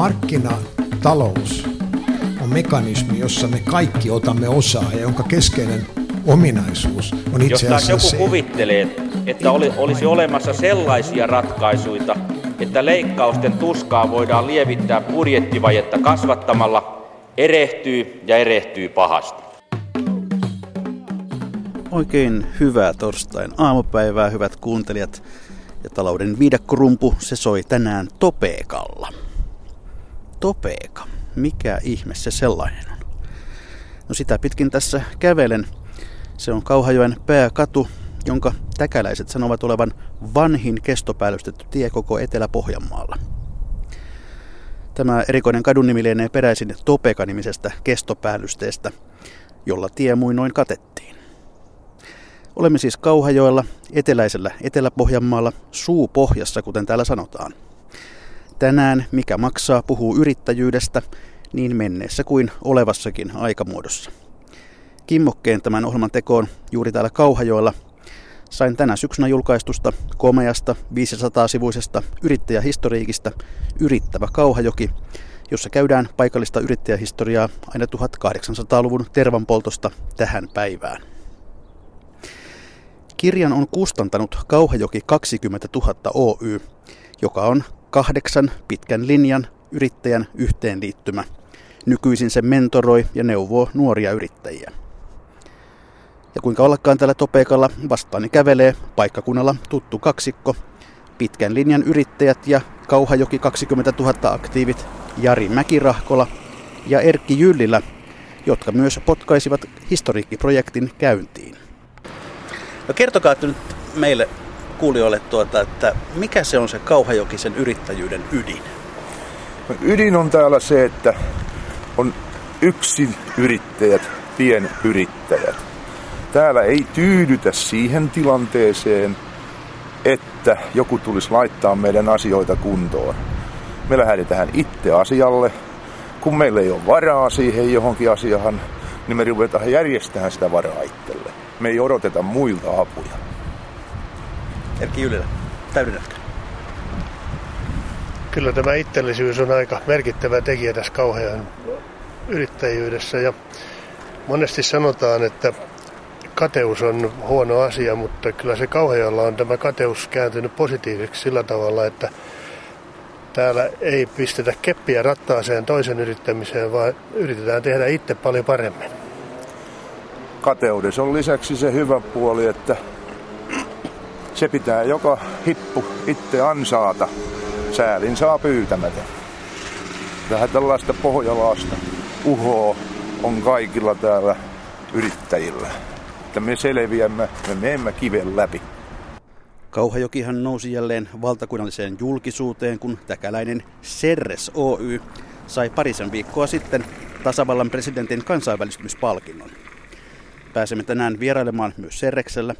Markkinatalous on mekanismi, jossa me kaikki otamme osaa ja jonka keskeinen ominaisuus on itse asiassa Jos joku se, kuvittelee, että oli, olisi olemassa sellaisia ratkaisuja, että leikkausten tuskaa voidaan lievittää budjettivajetta kasvattamalla, erehtyy ja erehtyy pahasti. Oikein hyvää torstain aamupäivää, hyvät kuuntelijat. Ja talouden viidakkorumpu, se soi tänään Topeekalla. Topeeka, mikä ihme se sellainen on? No sitä pitkin tässä kävelen. Se on Kauhajoen pääkatu, jonka täkäläiset sanovat olevan vanhin kestopäälystetty tie koko Etelä-Pohjanmaalla. Tämä erikoinen kadun nimi lienee peräisin Topeka-nimisestä kestopäällysteestä, jolla tie muinoin katettiin. Olemme siis Kauhajoella, eteläisellä Etelä-Pohjanmaalla, suupohjassa, kuten täällä sanotaan. Tänään Mikä maksaa puhuu yrittäjyydestä niin menneessä kuin olevassakin aikamuodossa. Kimmokkeen tämän ohjelman tekoon juuri täällä Kauhajoella sain tänä syksynä julkaistusta komeasta 500-sivuisesta yrittäjähistoriikista Yrittävä Kauhajoki, jossa käydään paikallista yrittäjähistoriaa aina 1800-luvun tervanpoltosta tähän päivään. Kirjan on kustantanut Kauhajoki 20 000 Oy, joka on kahdeksan pitkän linjan yrittäjän yhteenliittymä. Nykyisin se mentoroi ja neuvoo nuoria yrittäjiä. Ja kuinka ollakaan tällä Topeekalla vastaani kävelee paikkakunnalla tuttu kaksikko, pitkän linjan yrittäjät ja Kauhajoki 20 000 aktiivit Jari Mäkirahkola ja Erkki Jyllilä, jotka myös potkaisivat historiikkiprojektin käyntiin. No kertokaa nyt meille kuulijoille, tuota, että mikä se on se Kauhajokisen yrittäjyyden ydin? Ydin on täällä se, että on yksin yrittäjät, pienyrittäjät. Täällä ei tyydytä siihen tilanteeseen, että joku tulisi laittaa meidän asioita kuntoon. Me lähdetään itse asialle. Kun meillä ei ole varaa siihen johonkin asiahan, niin me ruvetaan järjestämään sitä varaa itselle. Me ei odoteta muilta apuja. Erkki Jylilä, täydennätkö? Kyllä tämä itsellisyys on aika merkittävä tekijä tässä kauhean yrittäjyydessä ja monesti sanotaan, että kateus on huono asia, mutta kyllä se kauhealla on tämä kateus kääntynyt positiiviseksi sillä tavalla, että täällä ei pistetä keppiä rattaaseen toisen yrittämiseen, vaan yritetään tehdä itse paljon paremmin. Kateudessa on lisäksi se hyvä puoli, että se pitää joka hippu itse ansaata. Säälin saa pyytämättä. Vähän tällaista pohjalaasta uhoa on kaikilla täällä yrittäjillä. Että me selviämme, me menemme kiven läpi. Kauhajokihan nousi jälleen valtakunnalliseen julkisuuteen, kun täkäläinen Serres Oy sai parisen viikkoa sitten tasavallan presidentin kansainvälistymispalkinnon. Pääsemme tänään vierailemaan myös Serreksellä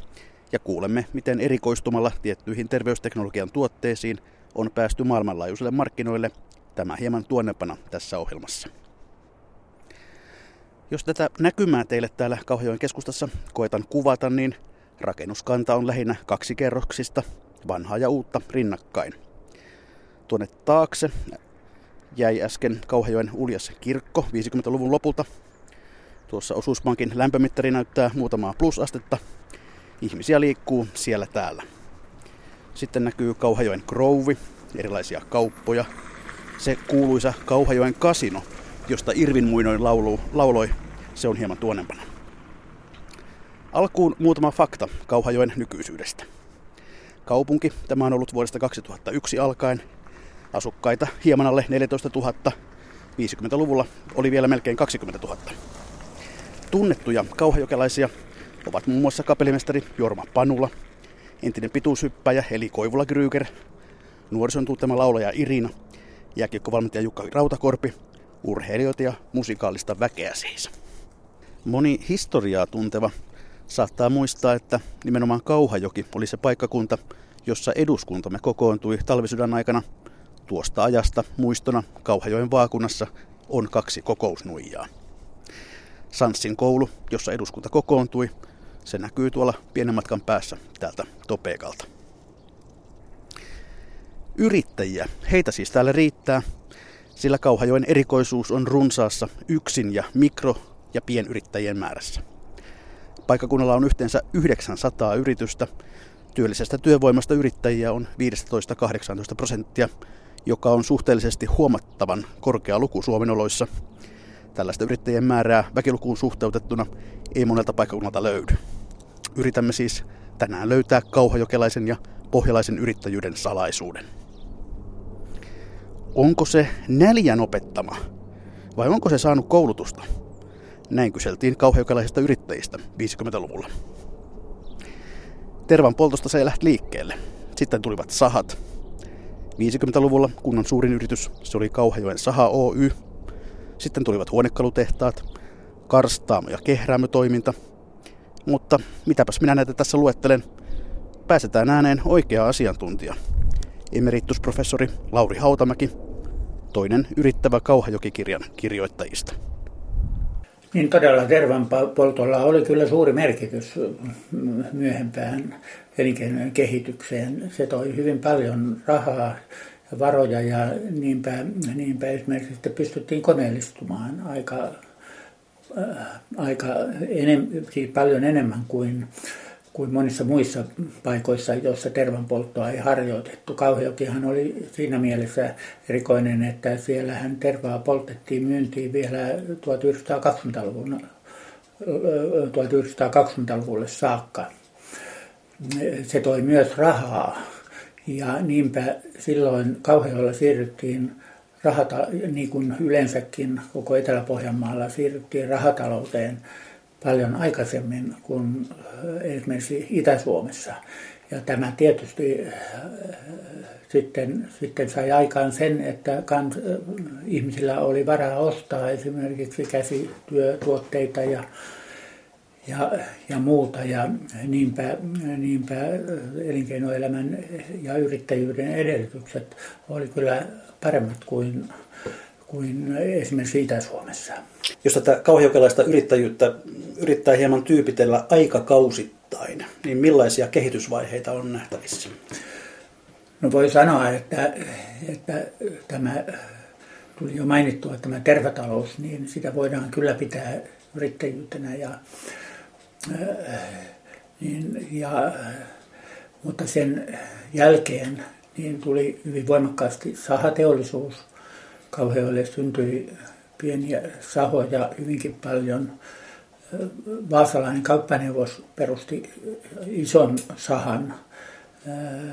ja kuulemme, miten erikoistumalla tiettyihin terveysteknologian tuotteisiin on päästy maailmanlaajuisille markkinoille. Tämä hieman tuonnepana tässä ohjelmassa. Jos tätä näkymää teille täällä Kauhajoen keskustassa koetan kuvata, niin rakennuskanta on lähinnä kaksikerroksista, vanhaa ja uutta rinnakkain. Tuonne taakse jäi äsken Kauhajoen uljas kirkko 50-luvun lopulta. Tuossa osuuspankin lämpömittari näyttää muutamaa plusastetta. Ihmisiä liikkuu siellä täällä. Sitten näkyy Kauhajoen Grove, erilaisia kauppoja. Se kuuluisa Kauhajoen kasino, josta Irvin muinoin laulu, lauloi, se on hieman tuonempana. Alkuun muutama fakta Kauhajoen nykyisyydestä. Kaupunki, tämä on ollut vuodesta 2001 alkaen. Asukkaita hieman alle 14 000. 50-luvulla oli vielä melkein 20 000. Tunnettuja kauhajokelaisia ovat muun muassa kapelimestari Jorma Panula, entinen pituushyppäjä Eli Koivula Gryger, nuorison tuntema laulaja Irina, jääkiekkovalmentaja Jukka Rautakorpi, urheilijoita ja musikaalista väkeä siis. Moni historiaa tunteva saattaa muistaa, että nimenomaan Kauhajoki oli se paikkakunta, jossa eduskuntamme kokoontui talvisodan aikana. Tuosta ajasta muistona Kauhajoen vaakunnassa on kaksi kokousnuijaa. Sanssin koulu, jossa eduskunta kokoontui, se näkyy tuolla pienen matkan päässä täältä Topeekalta. Yrittäjiä, heitä siis täällä riittää. sillä Kauhajoen erikoisuus on runsaassa yksin- ja mikro- ja pienyrittäjien määrässä. Paikkakunnalla on yhteensä 900 yritystä. Työllisestä työvoimasta yrittäjiä on 15-18 prosenttia, joka on suhteellisesti huomattavan korkea luku Suomen oloissa. Tällaista yrittäjien määrää väkilukuun suhteutettuna ei monelta paikkakunnalta löydy. Yritämme siis tänään löytää kauhajokelaisen ja pohjalaisen yrittäjyyden salaisuuden. Onko se neljän opettama vai onko se saanut koulutusta? Näin kyseltiin kauheukelaisista yrittäjistä 50-luvulla. Tervan poltosta se lähti liikkeelle. Sitten tulivat sahat. 50-luvulla kunnan suurin yritys, se oli Kauhajoen Saha Oy. Sitten tulivat huonekalutehtaat, karstaamo- ja kehräämötoiminta. Mutta mitäpäs minä näitä tässä luettelen. Pääsetään ääneen oikea asiantuntija. Emeritusprofessori Lauri Hautamäki, toinen yrittävä Kauhajokikirjan kirjoittajista. Niin todella tervan poltolla oli kyllä suuri merkitys myöhempään elinkeinojen kehitykseen. Se toi hyvin paljon rahaa varoja ja niinpä, niinpä esimerkiksi että pystyttiin koneellistumaan aika, äh, aika enem, siis paljon enemmän kuin kuin monissa muissa paikoissa, joissa tervanpolttoa ei harjoitettu. Kauheokinhan oli siinä mielessä erikoinen, että siellähän tervaa poltettiin myyntiin vielä 1920-luvun 1920-luvulle saakka. Se toi myös rahaa ja niinpä silloin Kauhealla siirryttiin rahata, niin kuin yleensäkin koko Etelä-Pohjanmaalla siirryttiin rahatalouteen – paljon aikaisemmin kuin äh, esimerkiksi Itä-Suomessa. Ja tämä tietysti äh, sitten, sitten sai aikaan sen, että kans, äh, ihmisillä oli varaa ostaa esimerkiksi käsityötuotteita ja, ja, ja muuta. Ja niinpä, niinpä elinkeinoelämän ja yrittäjyyden edellytykset oli kyllä paremmat kuin, kuin esimerkiksi Itä-Suomessa. Jos tätä kauheukelaista yrittäjyyttä yrittää hieman tyypitellä aikakausittain, niin millaisia kehitysvaiheita on nähtävissä? No voi sanoa, että, että tämä tuli jo mainittua, että tämä tervetalous, niin sitä voidaan kyllä pitää yrittäjyytenä. Ja, niin, ja, mutta sen jälkeen niin tuli hyvin voimakkaasti sahateollisuus. Kauhealle syntyi pieniä sahoja hyvinkin paljon. Vaasalainen kauppaneuvos perusti ison sahan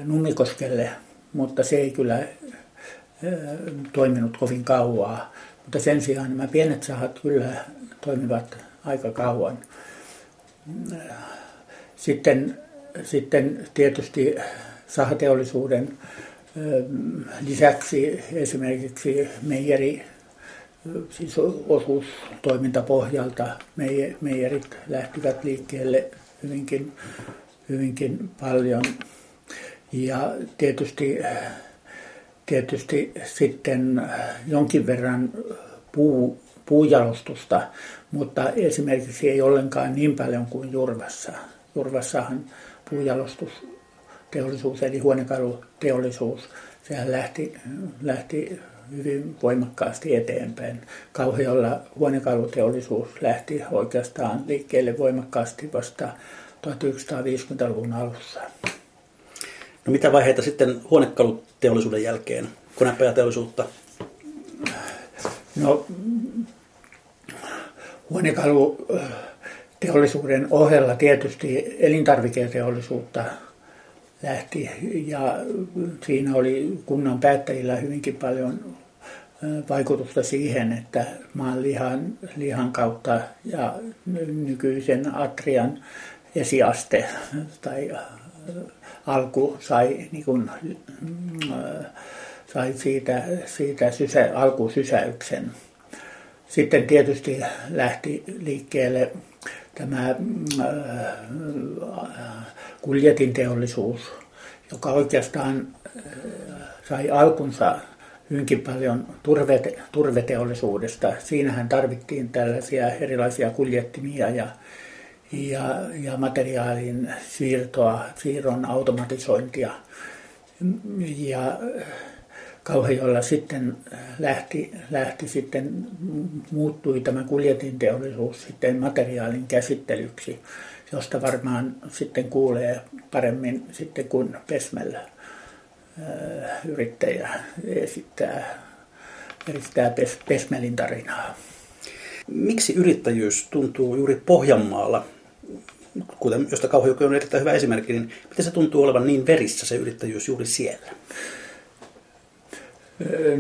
Nummikoskelle, mutta se ei kyllä toiminut kovin kauaa. Mutta sen sijaan nämä pienet sahat kyllä toimivat aika kauan. Sitten, sitten tietysti sahateollisuuden lisäksi esimerkiksi meijeri siis osuustoimintapohjalta meijerit lähtivät liikkeelle hyvinkin, hyvinkin paljon. Ja tietysti, tietysti sitten jonkin verran puu, puujalostusta, mutta esimerkiksi ei ollenkaan niin paljon kuin Jurvassa. Jurvassahan puujalostusteollisuus eli huonekaluteollisuus, sehän lähti, lähti hyvin voimakkaasti eteenpäin. Kauhealla huonekaluteollisuus lähti oikeastaan liikkeelle voimakkaasti vasta 1950-luvun alussa. No mitä vaiheita sitten huonekaluteollisuuden jälkeen, konepajateollisuutta? No huonekaluteollisuuden ohella tietysti elintarviketeollisuutta lähti ja siinä oli kunnan päättäjillä hyvinkin paljon vaikutusta siihen, että maan lihan, lihan kautta ja nykyisen atrian esiaste tai alku sai, niin kuin, sai siitä, siitä sysä, alkusysäyksen. Sitten tietysti lähti liikkeelle tämä kuljetin teollisuus, joka oikeastaan äh, sai alkunsa hyvinkin paljon turvete, turveteollisuudesta. Siinähän tarvittiin tällaisia erilaisia kuljettimia ja, ja, ja materiaalin siirtoa, siirron automatisointia. Ja Kauhajoella sitten lähti, lähti sitten, muuttui tämä kuljetinteollisuus sitten materiaalin käsittelyksi, josta varmaan sitten kuulee paremmin sitten kuin Pesmällä yrittäjä esittää, esittää Pesmelin tarinaa. Miksi yrittäjyys tuntuu juuri Pohjanmaalla, kuten josta Kauhajoki on erittäin hyvä esimerkki, niin miten se tuntuu olevan niin verissä se yrittäjyys juuri siellä?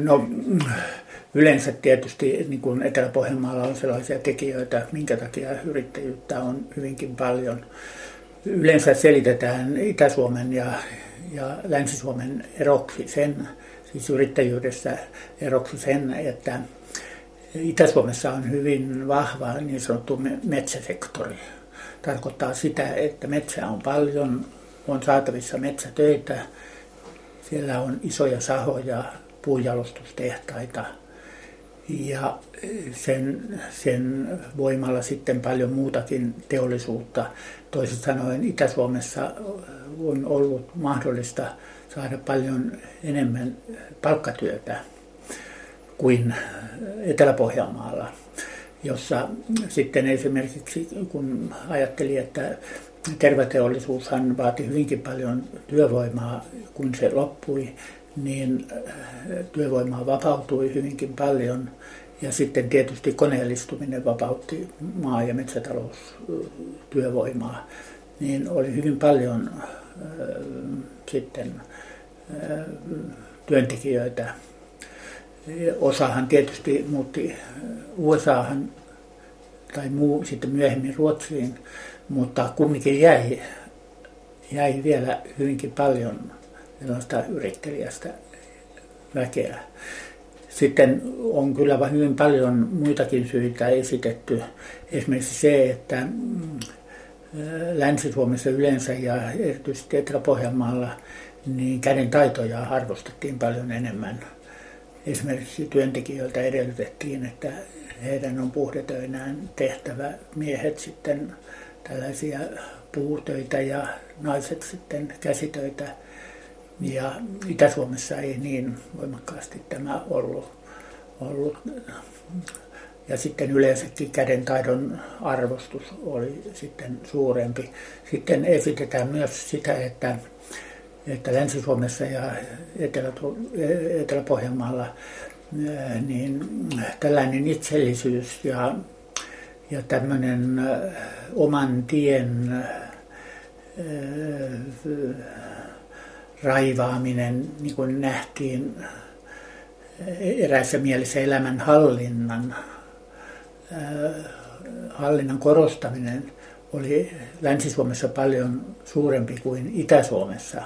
No yleensä tietysti niin kuin Etelä-Pohjanmaalla on sellaisia tekijöitä, minkä takia yrittäjyyttä on hyvinkin paljon. Yleensä selitetään Itä-Suomen ja, ja Länsi-Suomen eroksi sen, siis yrittäjyydessä eroksi sen, että Itä-Suomessa on hyvin vahva niin sanottu metsäsektori. Tarkoittaa sitä, että metsää on paljon, on saatavissa metsätöitä, siellä on isoja sahoja, puujalostustehtaita ja sen, sen voimalla sitten paljon muutakin teollisuutta. Toisin sanoen Itä-Suomessa on ollut mahdollista saada paljon enemmän palkkatyötä kuin Etelä-Pohjanmaalla, jossa sitten esimerkiksi kun ajatteli, että terveteollisuushan vaati hyvinkin paljon työvoimaa, kun se loppui, niin äh, työvoimaa vapautui hyvinkin paljon. Ja sitten tietysti koneellistuminen vapautti maa- ja metsätaloustyövoimaa. Niin oli hyvin paljon äh, sitten äh, työntekijöitä. Osahan tietysti muutti USAhan tai muu sitten myöhemmin Ruotsiin, mutta kumminkin jäi, jäi vielä hyvinkin paljon sellaista yrittelijästä väkeä. Sitten on kyllä hyvin paljon muitakin syitä esitetty. Esimerkiksi se, että mm, Länsi-Suomessa yleensä ja erityisesti Etelä-Pohjanmaalla niin käden taitoja arvostettiin paljon enemmän. Esimerkiksi työntekijöiltä edellytettiin, että heidän on puhdetöinään tehtävä miehet sitten tällaisia puutöitä ja naiset sitten käsitöitä ja Itä-Suomessa ei niin voimakkaasti tämä ollut. ollut. Ja sitten yleensäkin kädentaidon arvostus oli sitten suurempi. Sitten esitetään myös sitä, että, että Länsi-Suomessa ja Etelä- Etelä-Pohjanmaalla niin tällainen itsellisyys ja, ja tämmöinen oman tien raivaaminen, niin kuin nähtiin eräässä mielessä elämän hallinnan, hallinnan korostaminen oli Länsi-Suomessa paljon suurempi kuin Itä-Suomessa.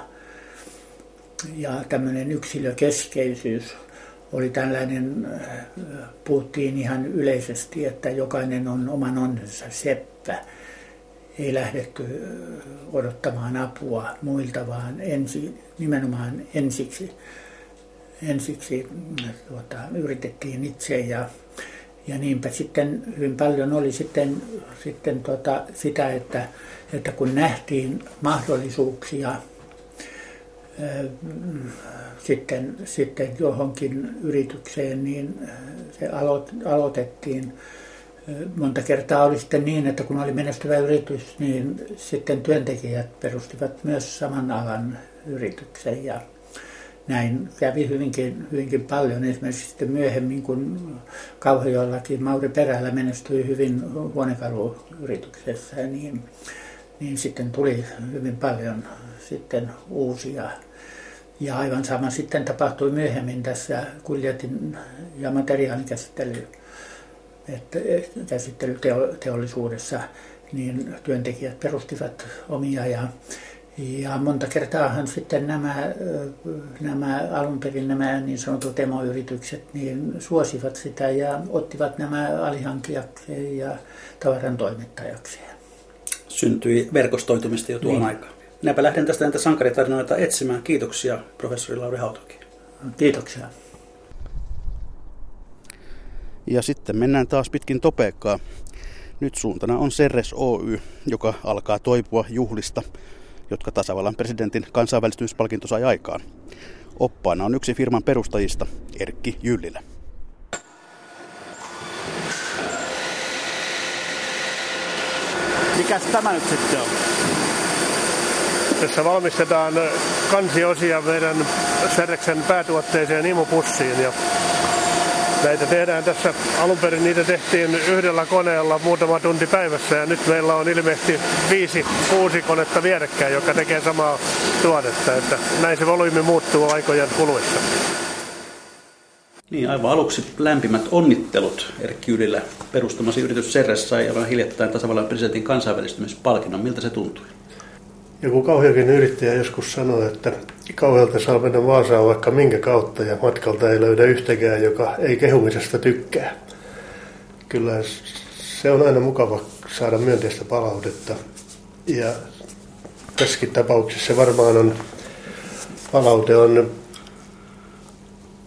Ja tämmöinen yksilökeskeisyys oli tällainen, puhuttiin ihan yleisesti, että jokainen on oman onnensa seppä ei lähdetty odottamaan apua muilta, vaan ensi, nimenomaan ensiksi, ensiksi tuota, yritettiin itse ja, ja niinpä sitten hyvin paljon oli sitten, sitten tuota, sitä, että, että kun nähtiin mahdollisuuksia sitten, sitten johonkin yritykseen, niin se aloit, aloitettiin monta kertaa oli sitten niin, että kun oli menestyvä yritys, niin sitten työntekijät perustivat myös saman alan yrityksen ja näin kävi hyvinkin, hyvinkin paljon. Esimerkiksi sitten myöhemmin, kun Kauhajoellakin Mauri Perällä menestyi hyvin huonekaluyrityksessä, niin, niin sitten tuli hyvin paljon sitten uusia. Ja aivan sama sitten tapahtui myöhemmin tässä kuljetin ja materiaalikäsittelyyn että käsittelyteollisuudessa niin työntekijät perustivat omia ja, ja monta kertaahan sitten nämä, nämä alun perin nämä niin sanotut emoyritykset niin suosivat sitä ja ottivat nämä alihankijakseen ja tavaran toimittajakseen. Syntyi verkostoitumista jo tuon niin. aikaan. Minäpä lähden tästä näitä sankaritarinoita etsimään. Kiitoksia professori Lauri Hautoki. Kiitoksia. Ja sitten mennään taas pitkin topeekkaa. Nyt suuntana on Serres Oy, joka alkaa toipua juhlista, jotka tasavallan presidentin kansainvälistymispalkinto sai aikaan. Oppaana on yksi firman perustajista, Erkki Jyllilä. Mikäs tämä nyt sitten on? Tässä valmistetaan kansiosia meidän Serreksen päätuotteeseen imupussiin ja näitä tehdään tässä, alun perin niitä tehtiin yhdellä koneella muutama tunti päivässä ja nyt meillä on ilmeisesti viisi, kuusi konetta vierekkäin, joka tekee samaa tuotetta, että näin se volyymi muuttuu aikojen kuluessa. Niin, aivan aluksi lämpimät onnittelut Erkki Ylillä. Perustamasi yritys Serres sai aivan hiljattain tasavallan presidentin kansainvälistymispalkinnon. Miltä se tuntui? Joku kauheakin yrittäjä joskus sanoi, että kauhealta saa mennä Vaasaan vaikka minkä kautta ja matkalta ei löydä yhtäkään, joka ei kehumisesta tykkää. Kyllä se on aina mukava saada myönteistä palautetta. Ja tässäkin tapauksessa varmaan on palaute on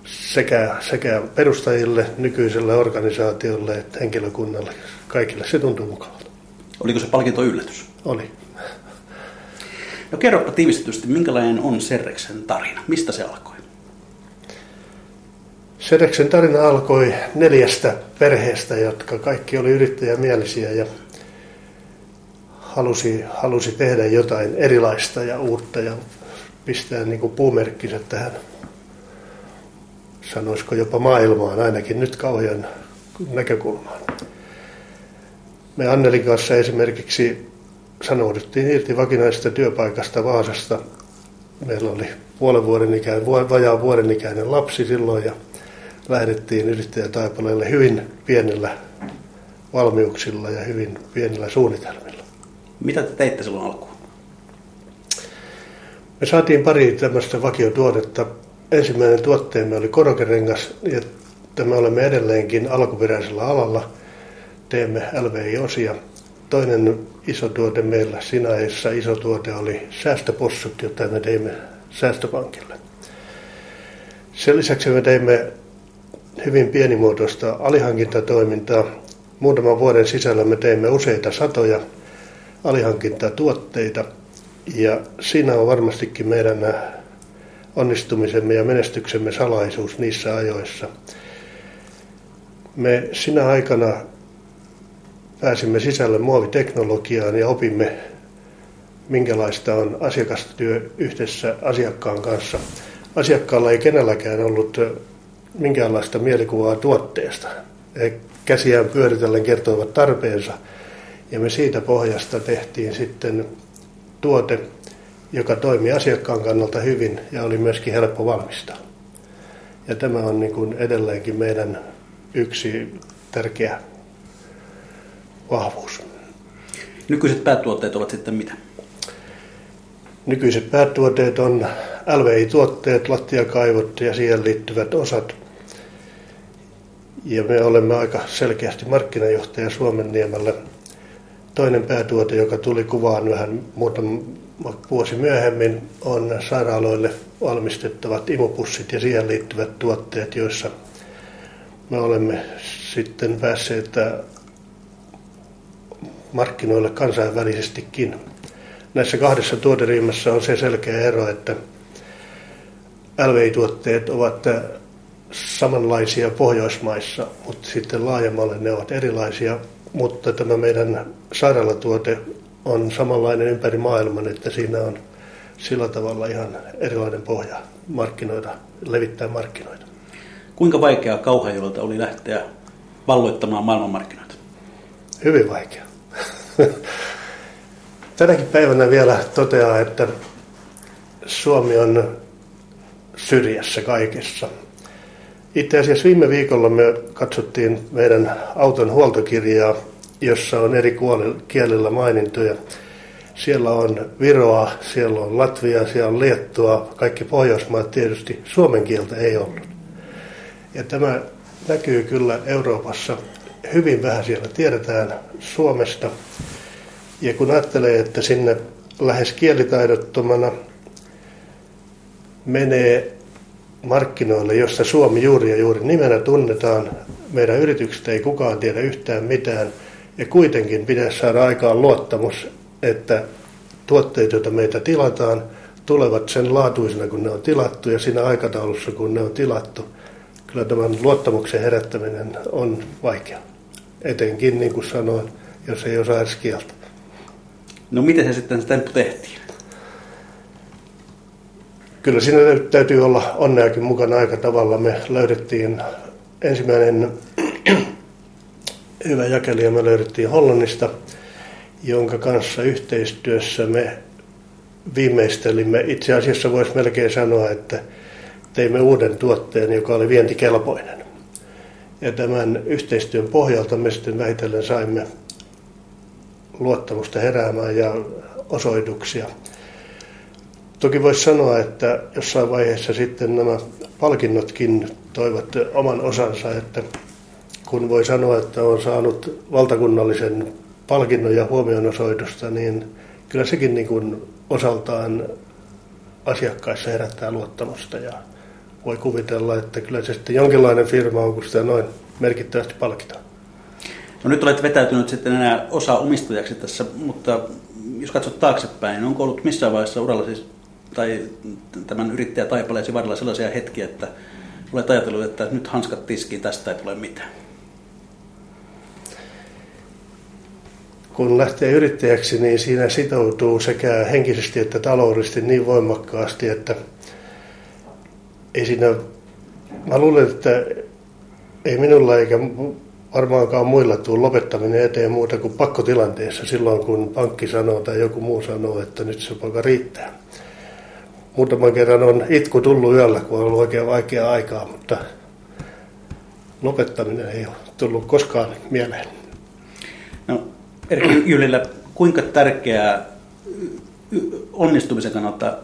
sekä, sekä perustajille, nykyiselle organisaatiolle että henkilökunnalle. Kaikille se tuntuu mukavalta. Oliko se palkinto yllätys? Oli. No kerropa tiivistetysti, minkälainen on Serreksen tarina? Mistä se alkoi? Serreksen tarina alkoi neljästä perheestä, jotka kaikki oli yrittäjämielisiä ja halusi, halusi tehdä jotain erilaista ja uutta ja pistää niin kuin puumerkkinsä tähän, sanoisiko jopa maailmaan, ainakin nyt kauhean näkökulmaan. Me Annelin kanssa esimerkiksi sanouduttiin irti vakinaisesta työpaikasta Vaasasta. Meillä oli puolen vuoden ikäinen, vajaa vuoden ikäinen lapsi silloin ja lähdettiin yrittäjätaipaleelle hyvin pienellä valmiuksilla ja hyvin pienillä suunnitelmilla. Mitä te teitte silloin alkuun? Me saatiin pari tämmöistä vakiotuotetta. Ensimmäinen tuotteemme oli korokerengas ja me olemme edelleenkin alkuperäisellä alalla. Teemme LVI-osia Toinen iso tuote meillä Sinaissa, iso tuote oli säästöpossut, jota me teimme säästöpankille. Sen lisäksi me teimme hyvin pienimuotoista alihankintatoimintaa. Muutaman vuoden sisällä me teimme useita satoja alihankintatuotteita ja siinä on varmastikin meidän onnistumisemme ja menestyksemme salaisuus niissä ajoissa. Me sinä aikana pääsimme sisälle muoviteknologiaan ja opimme, minkälaista on asiakastyö yhdessä asiakkaan kanssa. Asiakkaalla ei kenelläkään ollut minkäänlaista mielikuvaa tuotteesta. He käsiään pyöritellen kertoivat tarpeensa ja me siitä pohjasta tehtiin sitten tuote, joka toimi asiakkaan kannalta hyvin ja oli myöskin helppo valmistaa. Ja tämä on niin kuin edelleenkin meidän yksi tärkeä vahvuus. Nykyiset päätuotteet ovat sitten mitä? Nykyiset päätuotteet on LVI-tuotteet, lattiakaivot ja siihen liittyvät osat. Ja me olemme aika selkeästi markkinajohtaja Suomen niemellä. Toinen päätuote, joka tuli kuvaan vähän muutama vuosi myöhemmin, on sairaaloille valmistettavat imupussit ja siihen liittyvät tuotteet, joissa me olemme sitten päässeet markkinoille kansainvälisestikin. Näissä kahdessa tuoteryhmässä on se selkeä ero, että LVI-tuotteet ovat samanlaisia Pohjoismaissa, mutta sitten laajemmalle ne ovat erilaisia. Mutta tämä meidän sairaalatuote on samanlainen ympäri maailman, että siinä on sillä tavalla ihan erilainen pohja markkinoida, levittää markkinoita. Kuinka vaikeaa Kauhajolta oli lähteä valloittamaan maailmanmarkkinoita? Hyvin vaikea. Tänäkin päivänä vielä toteaa, että Suomi on syrjässä kaikessa. Itse asiassa viime viikolla me katsottiin meidän auton huoltokirjaa, jossa on eri kielillä mainintoja. Siellä on Viroa, siellä on Latvia, siellä on Liettua, kaikki Pohjoismaat tietysti. Suomen kieltä ei ollut. Ja tämä näkyy kyllä Euroopassa hyvin vähän siellä tiedetään Suomesta. Ja kun ajattelee, että sinne lähes kielitaidottomana menee markkinoille, jossa Suomi juuri ja juuri nimenä tunnetaan, meidän yritykset ei kukaan tiedä yhtään mitään, ja kuitenkin pitäisi saada aikaan luottamus, että tuotteet, joita meitä tilataan, tulevat sen laatuisena, kun ne on tilattu ja siinä aikataulussa, kun ne on tilattu. Kyllä tämän luottamuksen herättäminen on vaikea. Etenkin, niin kuin sanoin, jos ei osaa edes kieltä. No miten se sitten se temppu tehtiin? Kyllä siinä täytyy olla onneakin mukana aika tavalla. Me löydettiin ensimmäinen hyvä jakelija, me löydettiin Hollannista, jonka kanssa yhteistyössä me viimeistelimme. Itse asiassa voisi melkein sanoa, että teimme uuden tuotteen, joka oli vientikelpoinen. Ja tämän yhteistyön pohjalta me sitten vähitellen saimme luottamusta heräämään ja osoituksia. Toki voisi sanoa, että jossain vaiheessa sitten nämä palkinnotkin toivat oman osansa, että kun voi sanoa, että on saanut valtakunnallisen palkinnon ja huomionosoitusta, niin kyllä sekin niin kuin osaltaan asiakkaissa herättää luottamusta ja voi kuvitella, että kyllä se sitten jonkinlainen firma on, kun sitä noin merkittävästi palkitaan. No nyt olet vetäytynyt sitten enää osa omistajaksi tässä, mutta jos katsot taaksepäin, onko ollut missään vaiheessa uralla siis, tai tämän yrittäjätaipaleesi varrella sellaisia hetkiä, että olet ajatellut, että nyt hanskat tiskiin, tästä ei tule mitään? kun lähtee yrittäjäksi, niin siinä sitoutuu sekä henkisesti että taloudellisesti niin voimakkaasti, että ei siinä, mä luulen, että ei minulla eikä varmaankaan muilla tule lopettaminen eteen muuta kuin pakkotilanteessa silloin, kun pankki sanoo tai joku muu sanoo, että nyt se poika riittää. Muutaman kerran on itku tullut yöllä, kun on ollut oikein vaikea aikaa, mutta lopettaminen ei ole tullut koskaan mieleen. No, Erkki Jylillä, kuinka tärkeää onnistumisen kannalta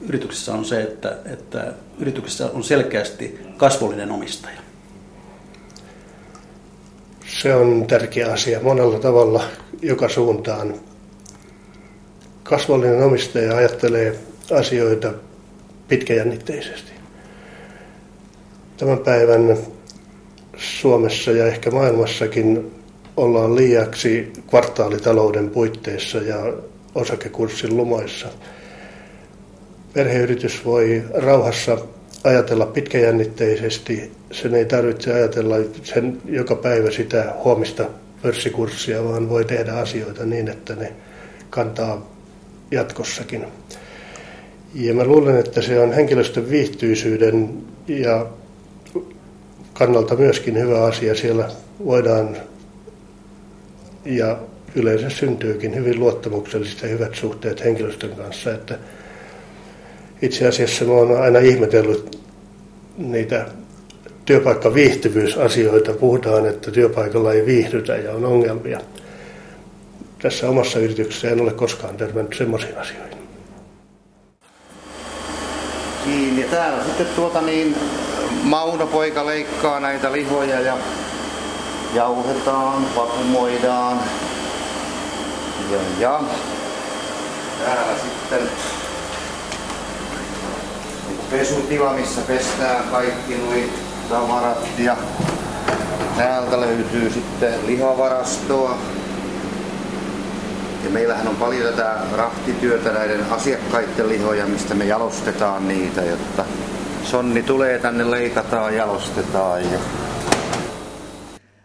yrityksessä on se, että, että yrityksessä on selkeästi kasvollinen omistaja? Se on tärkeä asia monella tavalla joka suuntaan. Kasvollinen omistaja ajattelee asioita pitkäjännitteisesti. Tämän päivän Suomessa ja ehkä maailmassakin ollaan liiaksi kvartaalitalouden puitteissa ja osakekurssin lumoissa. Perheyritys voi rauhassa ajatella pitkäjännitteisesti. Sen ei tarvitse ajatella sen joka päivä sitä huomista pörssikurssia, vaan voi tehdä asioita niin, että ne kantaa jatkossakin. Ja mä luulen, että se on henkilöstön viihtyisyyden ja kannalta myöskin hyvä asia. Siellä voidaan ja yleensä syntyykin hyvin luottamukselliset ja hyvät suhteet henkilöstön kanssa. Että itse asiassa mä oon aina ihmetellyt niitä työpaikkaviihtyvyysasioita. Puhutaan, että työpaikalla ei viihdytä ja on ongelmia. Tässä omassa yrityksessä en ole koskaan törmännyt semmoisiin asioihin. Ja täällä sitten tuota niin, Mauno poika leikkaa näitä lihoja ja jauhetaan, vakumoidaan. Ja, ja täällä sitten pesutila, missä pestään kaikki nuo tavarat ja täältä löytyy sitten lihavarastoa. Ja meillähän on paljon tätä rahtityötä näiden asiakkaiden lihoja, mistä me jalostetaan niitä, jotta sonni tulee tänne, leikataan, jalostetaan ja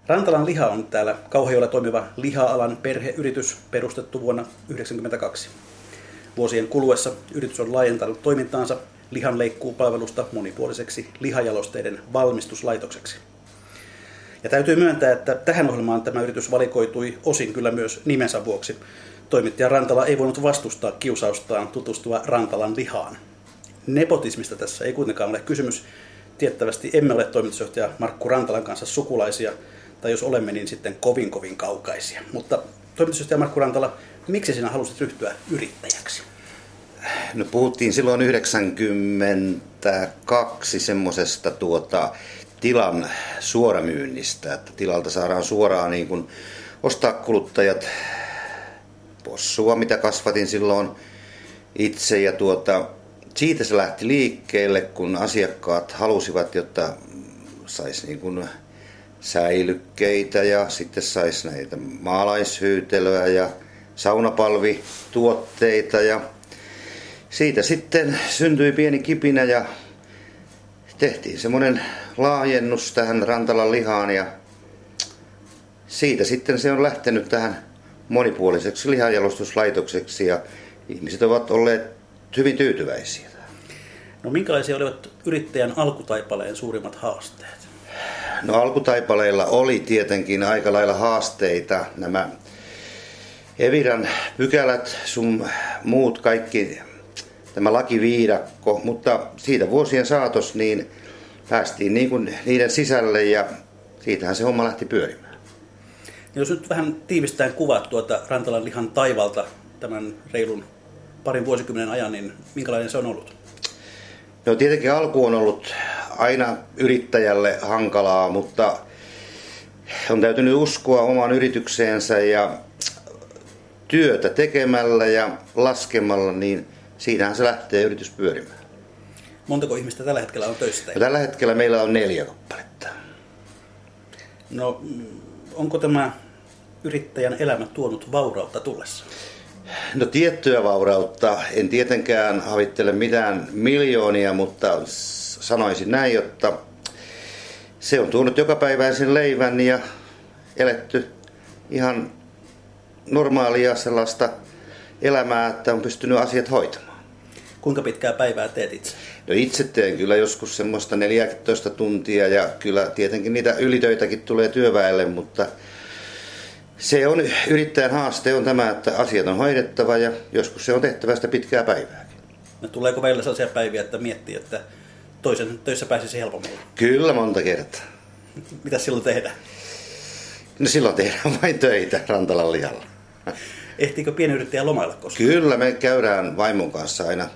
Rantalan liha on täällä Kauhajoella toimiva liha-alan perheyritys perustettu vuonna 1992. Vuosien kuluessa yritys on laajentanut toimintaansa lihanleikkuupalvelusta monipuoliseksi lihajalosteiden valmistuslaitokseksi. Ja täytyy myöntää, että tähän ohjelmaan tämä yritys valikoitui osin kyllä myös nimensä vuoksi. Toimittaja Rantala ei voinut vastustaa kiusaustaan tutustua Rantalan lihaan. Nepotismista tässä ei kuitenkaan ole kysymys. Tiettävästi emme ole toimitusjohtaja Markku Rantalan kanssa sukulaisia – tai jos olemme, niin sitten kovin kovin kaukaisia. Mutta toimitusjohtaja Markku Rantala, miksi sinä halusit ryhtyä yrittäjäksi? No puhuttiin silloin 92 semmoisesta tuota, tilan suoramyynnistä, että tilalta saadaan suoraan niin kuin ostaa kuluttajat possua, mitä kasvatin silloin itse. Ja tuota, siitä se lähti liikkeelle, kun asiakkaat halusivat, jotta saisi niin kuin säilykkeitä ja sitten saisi näitä maalaishyytelöä ja saunapalvituotteita ja siitä sitten syntyi pieni kipinä ja tehtiin semmoinen laajennus tähän Rantalan lihaan ja siitä sitten se on lähtenyt tähän monipuoliseksi lihanjalostuslaitokseksi ja ihmiset ovat olleet hyvin tyytyväisiä. No minkälaisia olivat yrittäjän alkutaipaleen suurimmat haasteet? No alkutaipaleilla oli tietenkin aika lailla haasteita. Nämä Eviran pykälät, sun muut kaikki, tämä lakiviidakko, mutta siitä vuosien saatos niin päästiin niin kuin niiden sisälle ja siitähän se homma lähti pyörimään. Jos nyt vähän tiivistään kuvat tuota Rantalan lihan taivalta tämän reilun parin vuosikymmenen ajan, niin minkälainen se on ollut? No tietenkin alku on ollut aina yrittäjälle hankalaa, mutta on täytynyt uskoa omaan yritykseensä ja työtä tekemällä ja laskemalla, niin siinähän se lähtee yritys pyörimään. Montako ihmistä tällä hetkellä on töissä No, tällä hetkellä meillä on neljä kappaletta. No, onko tämä yrittäjän elämä tuonut vaurautta tullessa? No tiettyä vaurautta. En tietenkään havittele mitään miljoonia, mutta sanoisin näin, että se on tuonut joka päiväisen leivän ja eletty ihan normaalia sellaista elämää, että on pystynyt asiat hoitamaan. Kuinka pitkää päivää teet itse? No itse teen kyllä joskus semmoista 14 tuntia ja kyllä tietenkin niitä ylitöitäkin tulee työväelle, mutta se on yrittäjän haaste on tämä, että asiat on hoidettava ja joskus se on tehtävä sitä pitkää päivääkin. No tuleeko meillä sellaisia päiviä, että miettii, että toisen töissä pääsisi helpommin? Kyllä monta kertaa. Mitä silloin tehdään? No silloin tehdään vain töitä Rantalan lihalla. Ehtiikö pienyrittäjä lomailla koskaan? Kyllä, me käydään vaimon kanssa aina.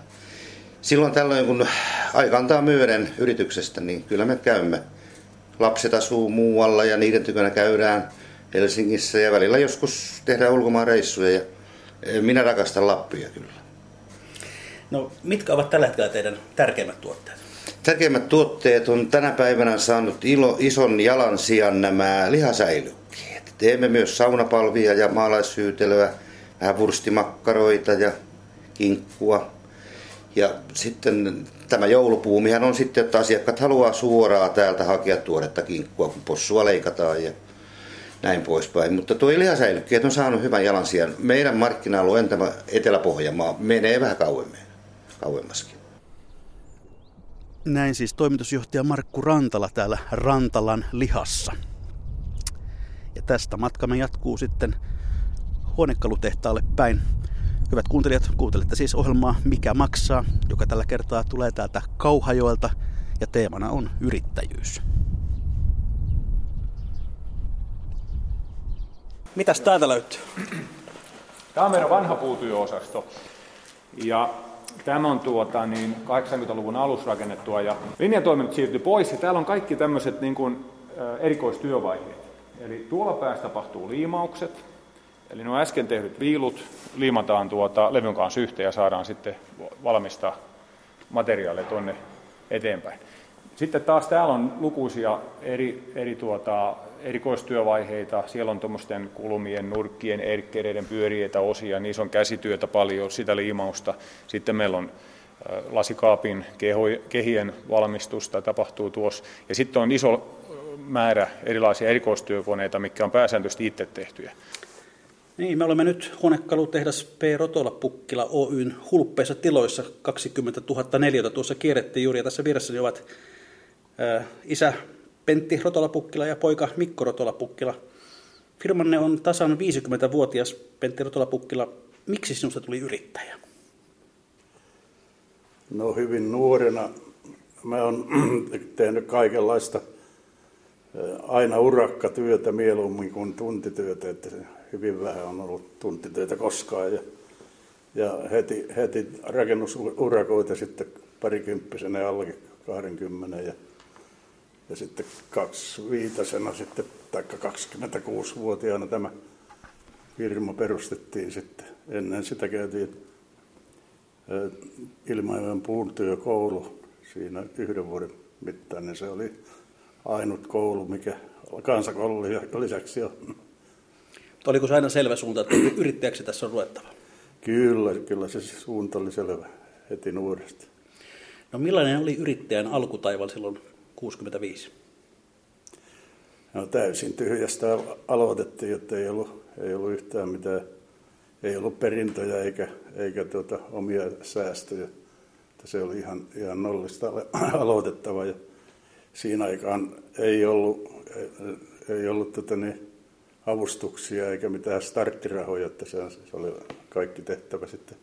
Silloin tällöin, kun aika antaa myöden yrityksestä, niin kyllä me käymme. Lapset asuu muualla ja niiden tykönä käydään Helsingissä ja välillä joskus tehdään ulkomaan reissuja ja minä rakastan Lappia kyllä. No mitkä ovat tällä hetkellä teidän tärkeimmät tuotteet? Tärkeimmät tuotteet on tänä päivänä saanut ilo, ison jalansijan nämä lihasäilykkeet. Teemme myös saunapalvia ja maalaissyytelöä, vähän vurstimakkaroita ja kinkkua. Ja sitten tämä joulupuumihan on sitten, että asiakkaat haluaa suoraan täältä hakea tuoretta kinkkua, kun possua leikataan ja näin poispäin. Mutta tuo lihasäilykkeet on saanut hyvän jalansijan. Meidän markkina-alueen tämä Etelä-Pohjanmaa menee vähän kauemmin, kauemmaskin. Näin siis toimitusjohtaja Markku Rantala täällä Rantalan lihassa. Ja tästä matkamme jatkuu sitten huonekalutehtaalle päin. Hyvät kuuntelijat, kuuntelette siis ohjelmaa Mikä maksaa, joka tällä kertaa tulee täältä Kauhajoelta ja teemana on yrittäjyys. Mitäs täältä löytyy? Tämä on meidän vanha puutyöosasto. Ja tämä on tuota, niin 80-luvun alussa rakennettua ja linjatoiminnot siirtyi pois ja täällä on kaikki tämmöiset niin kuin, erikoistyövaiheet. Eli tuolla päässä tapahtuu liimaukset, eli nuo äsken tehdyt viilut liimataan tuota levyn kanssa yhteen ja saadaan sitten valmista materiaaleja tuonne eteenpäin. Sitten taas täällä on lukuisia eri, eri tuota, erikoistyövaiheita. Siellä on tuommoisten kulmien, nurkkien, erkkereiden pyöriitä osia, niissä on käsityötä paljon, sitä liimausta. Sitten meillä on lasikaapin kehien valmistusta tapahtuu tuossa. Ja sitten on iso määrä erilaisia erikoistyökoneita, mikä on pääsääntöisesti itse tehtyjä. Niin, me olemme nyt huonekalutehdas P. Rotola Pukkila Oyn hulppeissa tiloissa 20 000 neliötä. Tuossa kierrettiin juuri ja tässä vieressäni ovat ää, isä Pentti Rotolapukkila ja poika Mikko Rotolapukkila. Firmanne on tasan 50-vuotias Pentti Rotolapukkila. Miksi sinusta tuli yrittäjä? No hyvin nuorena. Mä oon tehnyt kaikenlaista aina urakkatyötä mieluummin kuin tuntityötä, että hyvin vähän on ollut tuntitöitä koskaan. Ja, ja heti, heti rakennusurakoita sitten parikymppisenä alle 20 ja ja sitten viitasena sitten, taikka 26-vuotiaana tämä firma perustettiin sitten. Ennen sitä käytiin Ilmajoen puuntyökoulu siinä yhden vuoden mittainen. Se oli ainut koulu, mikä kansakoulu lisäksi on. Oliko se aina selvä suunta, että yrittäjäksi tässä on luettava? Kyllä, kyllä se suunta oli selvä. heti nuoresta. No millainen oli yrittäjän alkutaival silloin 65? No täysin tyhjästä aloitettiin, että ei ollut, ei ollut yhtään mitään, ei ollut perintöjä eikä, eikä tuota, omia säästöjä. Että se oli ihan, ihan nollista aloitettava ja siinä aikaan ei ollut, ei, ei ollut tota, niin, avustuksia eikä mitään starttirahoja, että se, se oli kaikki tehtävä sitten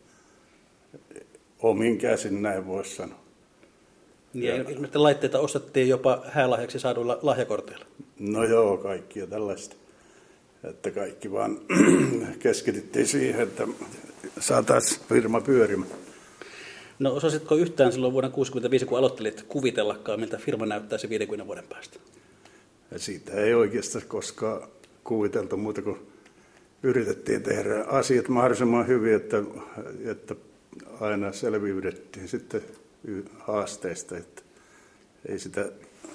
omin käsin, näin voisi sanoa. Niin, ja ilmeisesti laitteita ostettiin jopa häälahjaksi saaduilla lahjakorteilla. No joo, kaikkia tällaista. Että kaikki vaan keskityttiin siihen, että saataisiin firma pyörimään. No osasitko yhtään silloin vuonna 1965, kun aloittelit, kuvitellakaan, miltä firma näyttäisi 50 vuoden päästä? Ja siitä ei oikeastaan koskaan kuviteltu muuta kuin yritettiin tehdä asiat mahdollisimman hyvin, että, että aina selviydettiin sitten haasteista, että ei sitä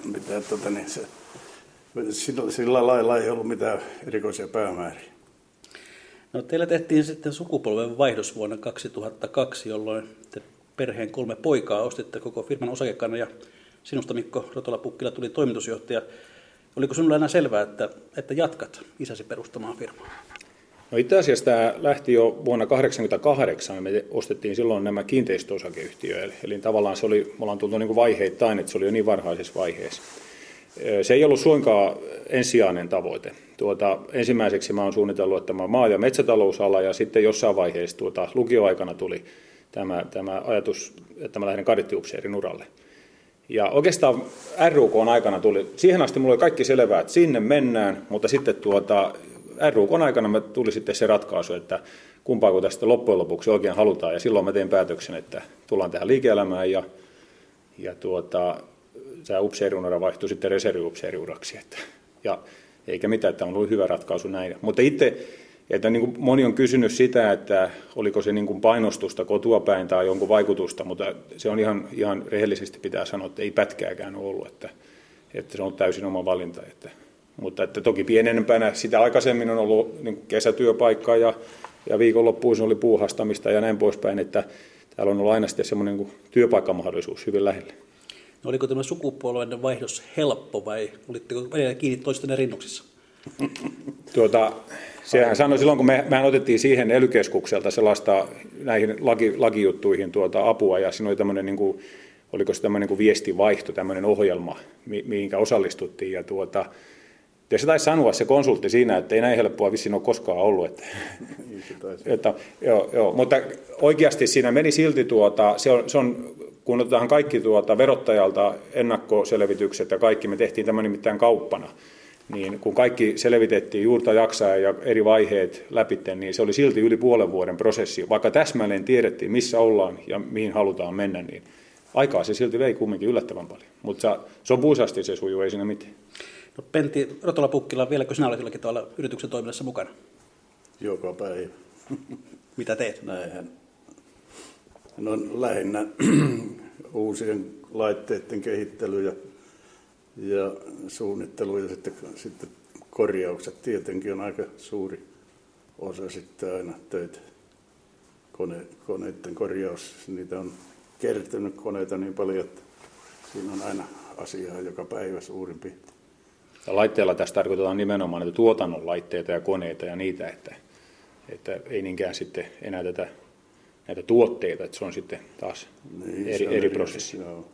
mitään, tota, niin se, sillä, sillä lailla ei ollut mitään erikoisia päämääriä. No, teillä tehtiin sitten sukupolven vaihdos vuonna 2002, jolloin te perheen kolme poikaa ostitte koko firman osakekannan ja sinusta Mikko Rotola-Pukkila tuli toimitusjohtaja. Oliko sinulla enää selvää, että, että jatkat isäsi perustamaan firmaa? No itse asiassa tämä lähti jo vuonna 1988, me ostettiin silloin nämä kiinteistöosakeyhtiöille, eli tavallaan se oli, me ollaan tultu niin vaiheittain, että se oli jo niin varhaisessa vaiheessa. Se ei ollut suinkaan ensisijainen tavoite. Tuota, ensimmäiseksi mä olen suunnitellut, että mä maa- ja metsätalousala ja sitten jossain vaiheessa tuota, lukioaikana tuli tämä, tämä ajatus, että mä lähden kadettiupseerin uralle. Ja oikeastaan RUK aikana tuli, siihen asti mulla oli kaikki selvää, että sinne mennään, mutta sitten tuota, RUK aikana me tuli sitten se ratkaisu, että kumpaako tästä loppujen lopuksi oikein halutaan. Ja silloin mä tein päätöksen, että tullaan tähän liike-elämään ja, ja tuota, tämä upseeriunara vaihtui sitten reserviupseeriuraksi. Että, ja eikä mitään, että on ollut hyvä ratkaisu näin. Mutta itse, että niin kuin moni on kysynyt sitä, että oliko se niin kuin painostusta kotua päin tai jonkun vaikutusta, mutta se on ihan, ihan rehellisesti pitää sanoa, että ei pätkääkään ollut, että, että se on täysin oma valinta. Että, mutta että toki pienempänä sitä aikaisemmin on ollut niin kesätyöpaikkaa ja, ja viikonloppuisin oli puuhastamista ja näin poispäin, että täällä on ollut aina sitten semmoinen niin työpaikkamahdollisuus hyvin lähellä. No oliko tämä sukupolven vaihdos helppo vai olitteko välillä kiinni toisten rinnuksissa? Tuota, sehän sanoi silloin, kun me, mehän otettiin siihen ely sellaista näihin laki, lakijuttuihin tuota apua ja siinä oli tämmöinen niin kuin, oliko se tämmöinen niin viestivaihto, tämmöinen ohjelma, mi, mihinkä osallistuttiin ja tuota, ja se taisi sanoa se konsultti siinä, että ei näin helppoa vissiin ole koskaan ollut. Että, niin että, joo, joo, mutta oikeasti siinä meni silti, tuota, se on, se on kun otetaan kaikki tuota verottajalta ennakkoselvitykset ja kaikki, me tehtiin tämä nimittäin kauppana, niin kun kaikki selvitettiin juurta jaksaa ja eri vaiheet läpi, niin se oli silti yli puolen vuoden prosessi. Vaikka täsmälleen tiedettiin, missä ollaan ja mihin halutaan mennä, niin aikaa se silti vei kumminkin yllättävän paljon. Mutta se on puusasti se sujuu, ei siinä mitään. No Pentti Rotola-Pukkila, vieläkö sinä olet jollakin tavalla yrityksen toiminnassa mukana? Joka päivä. Mitä teet? Näinhän. No lähinnä uusien laitteiden kehittely ja, ja suunnittelu ja sitten, sitten korjaukset tietenkin on aika suuri osa sitten aina töitä. Kone, koneiden korjaus, niitä on kertynyt koneita niin paljon, että siinä on aina asiaa joka päivä suurin piirtein. Ja laitteella tässä tarkoitetaan nimenomaan näitä tuotannon laitteita ja koneita ja niitä, että, että ei niinkään sitten enää tätä, näitä tuotteita, että se on sitten taas niin, eri, eri prosessi. Joo.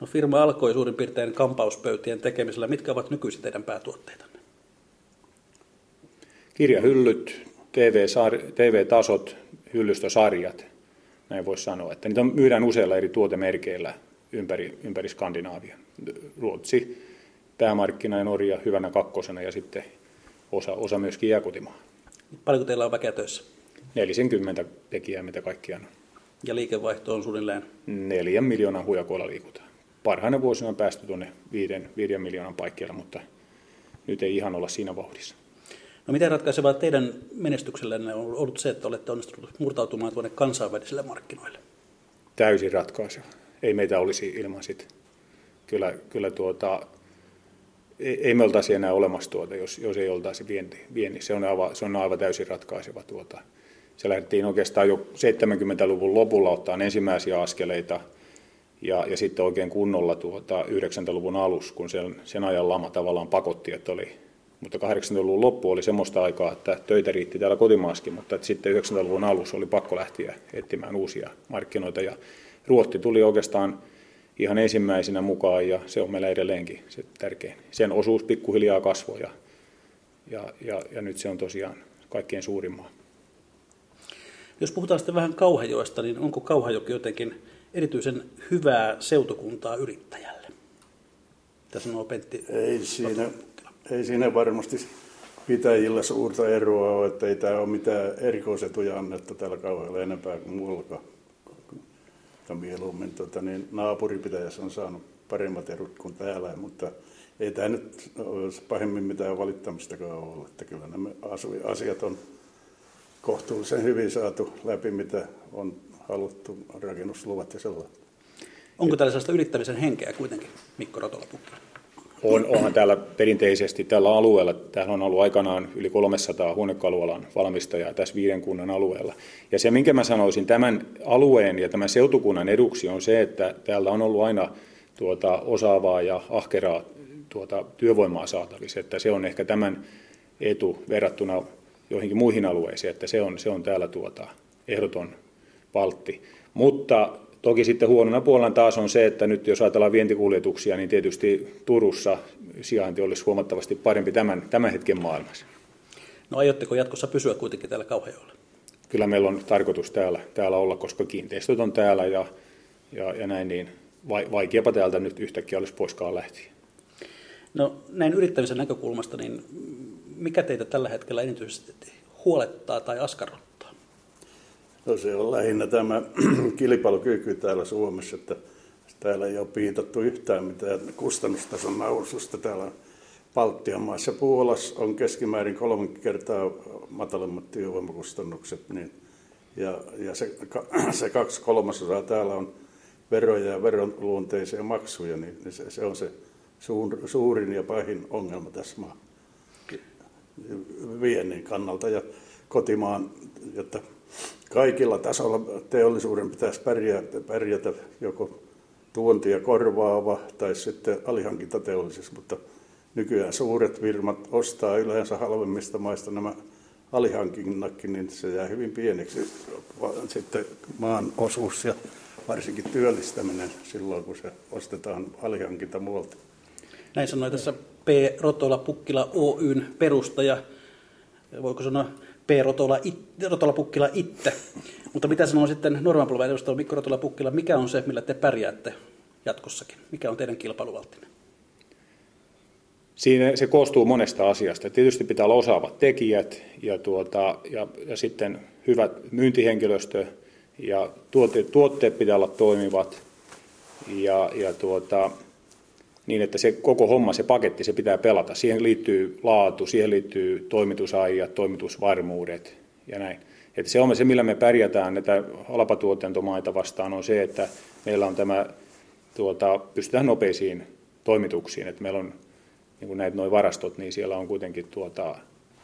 No firma alkoi suurin piirtein kampauspöytien tekemisellä. Mitkä ovat nykyiset teidän päätuotteitanne? Kirjahyllyt, TV-tasot, hyllystösarjat, näin voisi sanoa. Että niitä myydään useilla eri tuotemerkeillä ympäri, ympäri Skandinaavia. Ruotsi, päämarkkina ja Norja hyvänä kakkosena ja sitten osa, osa myöskin jääkotimaa. Paljonko teillä on väkeä töissä? 40 tekijää, mitä kaikkiaan on. Ja liikevaihto on suunnilleen? Neljän miljoonan hujakoilla liikutaan. Parhaina vuosina on päästy tuonne viiden, viiden miljoonan paikkeilla, mutta nyt ei ihan olla siinä vauhdissa. No miten ratkaisevaa teidän menestyksellenne on ollut se, että olette onnistuneet murtautumaan tuonne kansainvälisille markkinoille? Täysin ratkaiseva. Ei meitä olisi ilman sitä. Kyllä, kyllä tuota, ei me oltaisi enää olemassa tuota, jos, jos ei oltaisi vienti, vienti. Se, on aivan, se on aivan täysin ratkaiseva tuota, se lähdettiin oikeastaan jo 70-luvun lopulla ottaa ensimmäisiä askeleita ja, ja sitten oikein kunnolla tuota 90-luvun alus, kun sen, sen ajan lama tavallaan pakotti, että oli, mutta 80-luvun loppu oli semmoista aikaa, että töitä riitti täällä kotimaaskin, mutta että sitten 90-luvun alus oli pakko lähteä etsimään uusia markkinoita ja Ruotti tuli oikeastaan ihan ensimmäisenä mukaan ja se on meillä edelleenkin se tärkein. Sen osuus pikkuhiljaa kasvoi ja, ja, ja, ja nyt se on tosiaan kaikkein suurin maa. Jos puhutaan sitten vähän Kauhajoesta, niin onko Kauhajoki jotenkin erityisen hyvää seutukuntaa yrittäjälle? Mitä sanoo Pentti? Ei siinä, ei siinä varmasti pitäjillä suurta eroa ole, että ei tämä ole mitään erikoisetuja annettu täällä kauhealla enempää kuin muuallakaan. Mieluummin tota, niin naapuripitäjässä on saanut paremmat erot kuin täällä, mutta ei tämä nyt pahemmin mitään valittamistakaan ole. Että kyllä nämä asiat on kohtuullisen hyvin saatu läpi, mitä on haluttu, rakennusluvat ja sellainen. Onko tällä sellaista yrittämisen henkeä kuitenkin, Mikko Rotolapukki? On, onhan täällä perinteisesti tällä alueella, täällä on ollut aikanaan yli 300 huonekalualan valmistajaa tässä viiden kunnan alueella. Ja se, minkä mä sanoisin tämän alueen ja tämän seutukunnan eduksi on se, että täällä on ollut aina tuota, osaavaa ja ahkeraa tuota, työvoimaa saatavissa, että se on ehkä tämän etu verrattuna joihinkin muihin alueisiin, että se on, se on täällä tuota, ehdoton valtti. Mutta toki sitten huonona puolella taas on se, että nyt jos ajatellaan vientikuljetuksia, niin tietysti Turussa sijainti olisi huomattavasti parempi tämän, tämän hetken maailmassa. No aiotteko jatkossa pysyä kuitenkin täällä Kauhajoella? Kyllä meillä on tarkoitus täällä, täällä olla, koska kiinteistöt on täällä ja, ja, ja näin, niin vaikeapa täältä nyt yhtäkkiä olisi poiskaan lähtiä. No näin yrittämisen näkökulmasta, niin mikä teitä tällä hetkellä erityisesti huolettaa tai askarruttaa? No se on lähinnä tämä kilpailukyky täällä Suomessa, että täällä ei ole piitattu yhtään mitään kustannustason noususta. Täällä Baltian maassa Puolassa on keskimäärin kolme kertaa matalammat työvoimakustannukset, niin, ja, ja se, se kaksi kolmasosaa täällä on veroja ja veronluonteisia maksuja, niin, niin se, se on se suurin ja pahin ongelma tässä maa viennin kannalta ja kotimaan, jotta kaikilla tasolla teollisuuden pitäisi pärjätä, pärjätä joko tuontia korvaava tai sitten alihankintateollisuus, mutta nykyään suuret firmat ostaa yleensä halvemmista maista nämä alihankinnatkin, niin se jää hyvin pieneksi sitten maan osuus ja varsinkin työllistäminen silloin, kun se ostetaan alihankinta muualta. Näin sanoi tässä P. Rotola Pukkila Oyn perustaja, voiko sanoa P. Rotola, it, Rotola Pukkila itse. Mutta mitä sanoo sitten Normapolven edustaja Mikko Rotola Pukkila, mikä on se, millä te pärjäätte jatkossakin? Mikä on teidän kilpailuvaltinen? Siinä se koostuu monesta asiasta. Tietysti pitää olla osaavat tekijät ja, tuota, ja, ja sitten hyvät myyntihenkilöstö ja tuotteet, tuotteet pitää olla toimivat ja, ja tuota, niin, että se koko homma, se paketti, se pitää pelata. Siihen liittyy laatu, siihen liittyy toimitusajat, toimitusvarmuudet ja näin. Että se on se, millä me pärjätään näitä halpatuotantomaita vastaan, on se, että meillä on tämä, tuota, pystytään nopeisiin toimituksiin. Että meillä on niin näitä noin varastot, niin siellä on kuitenkin, tuota,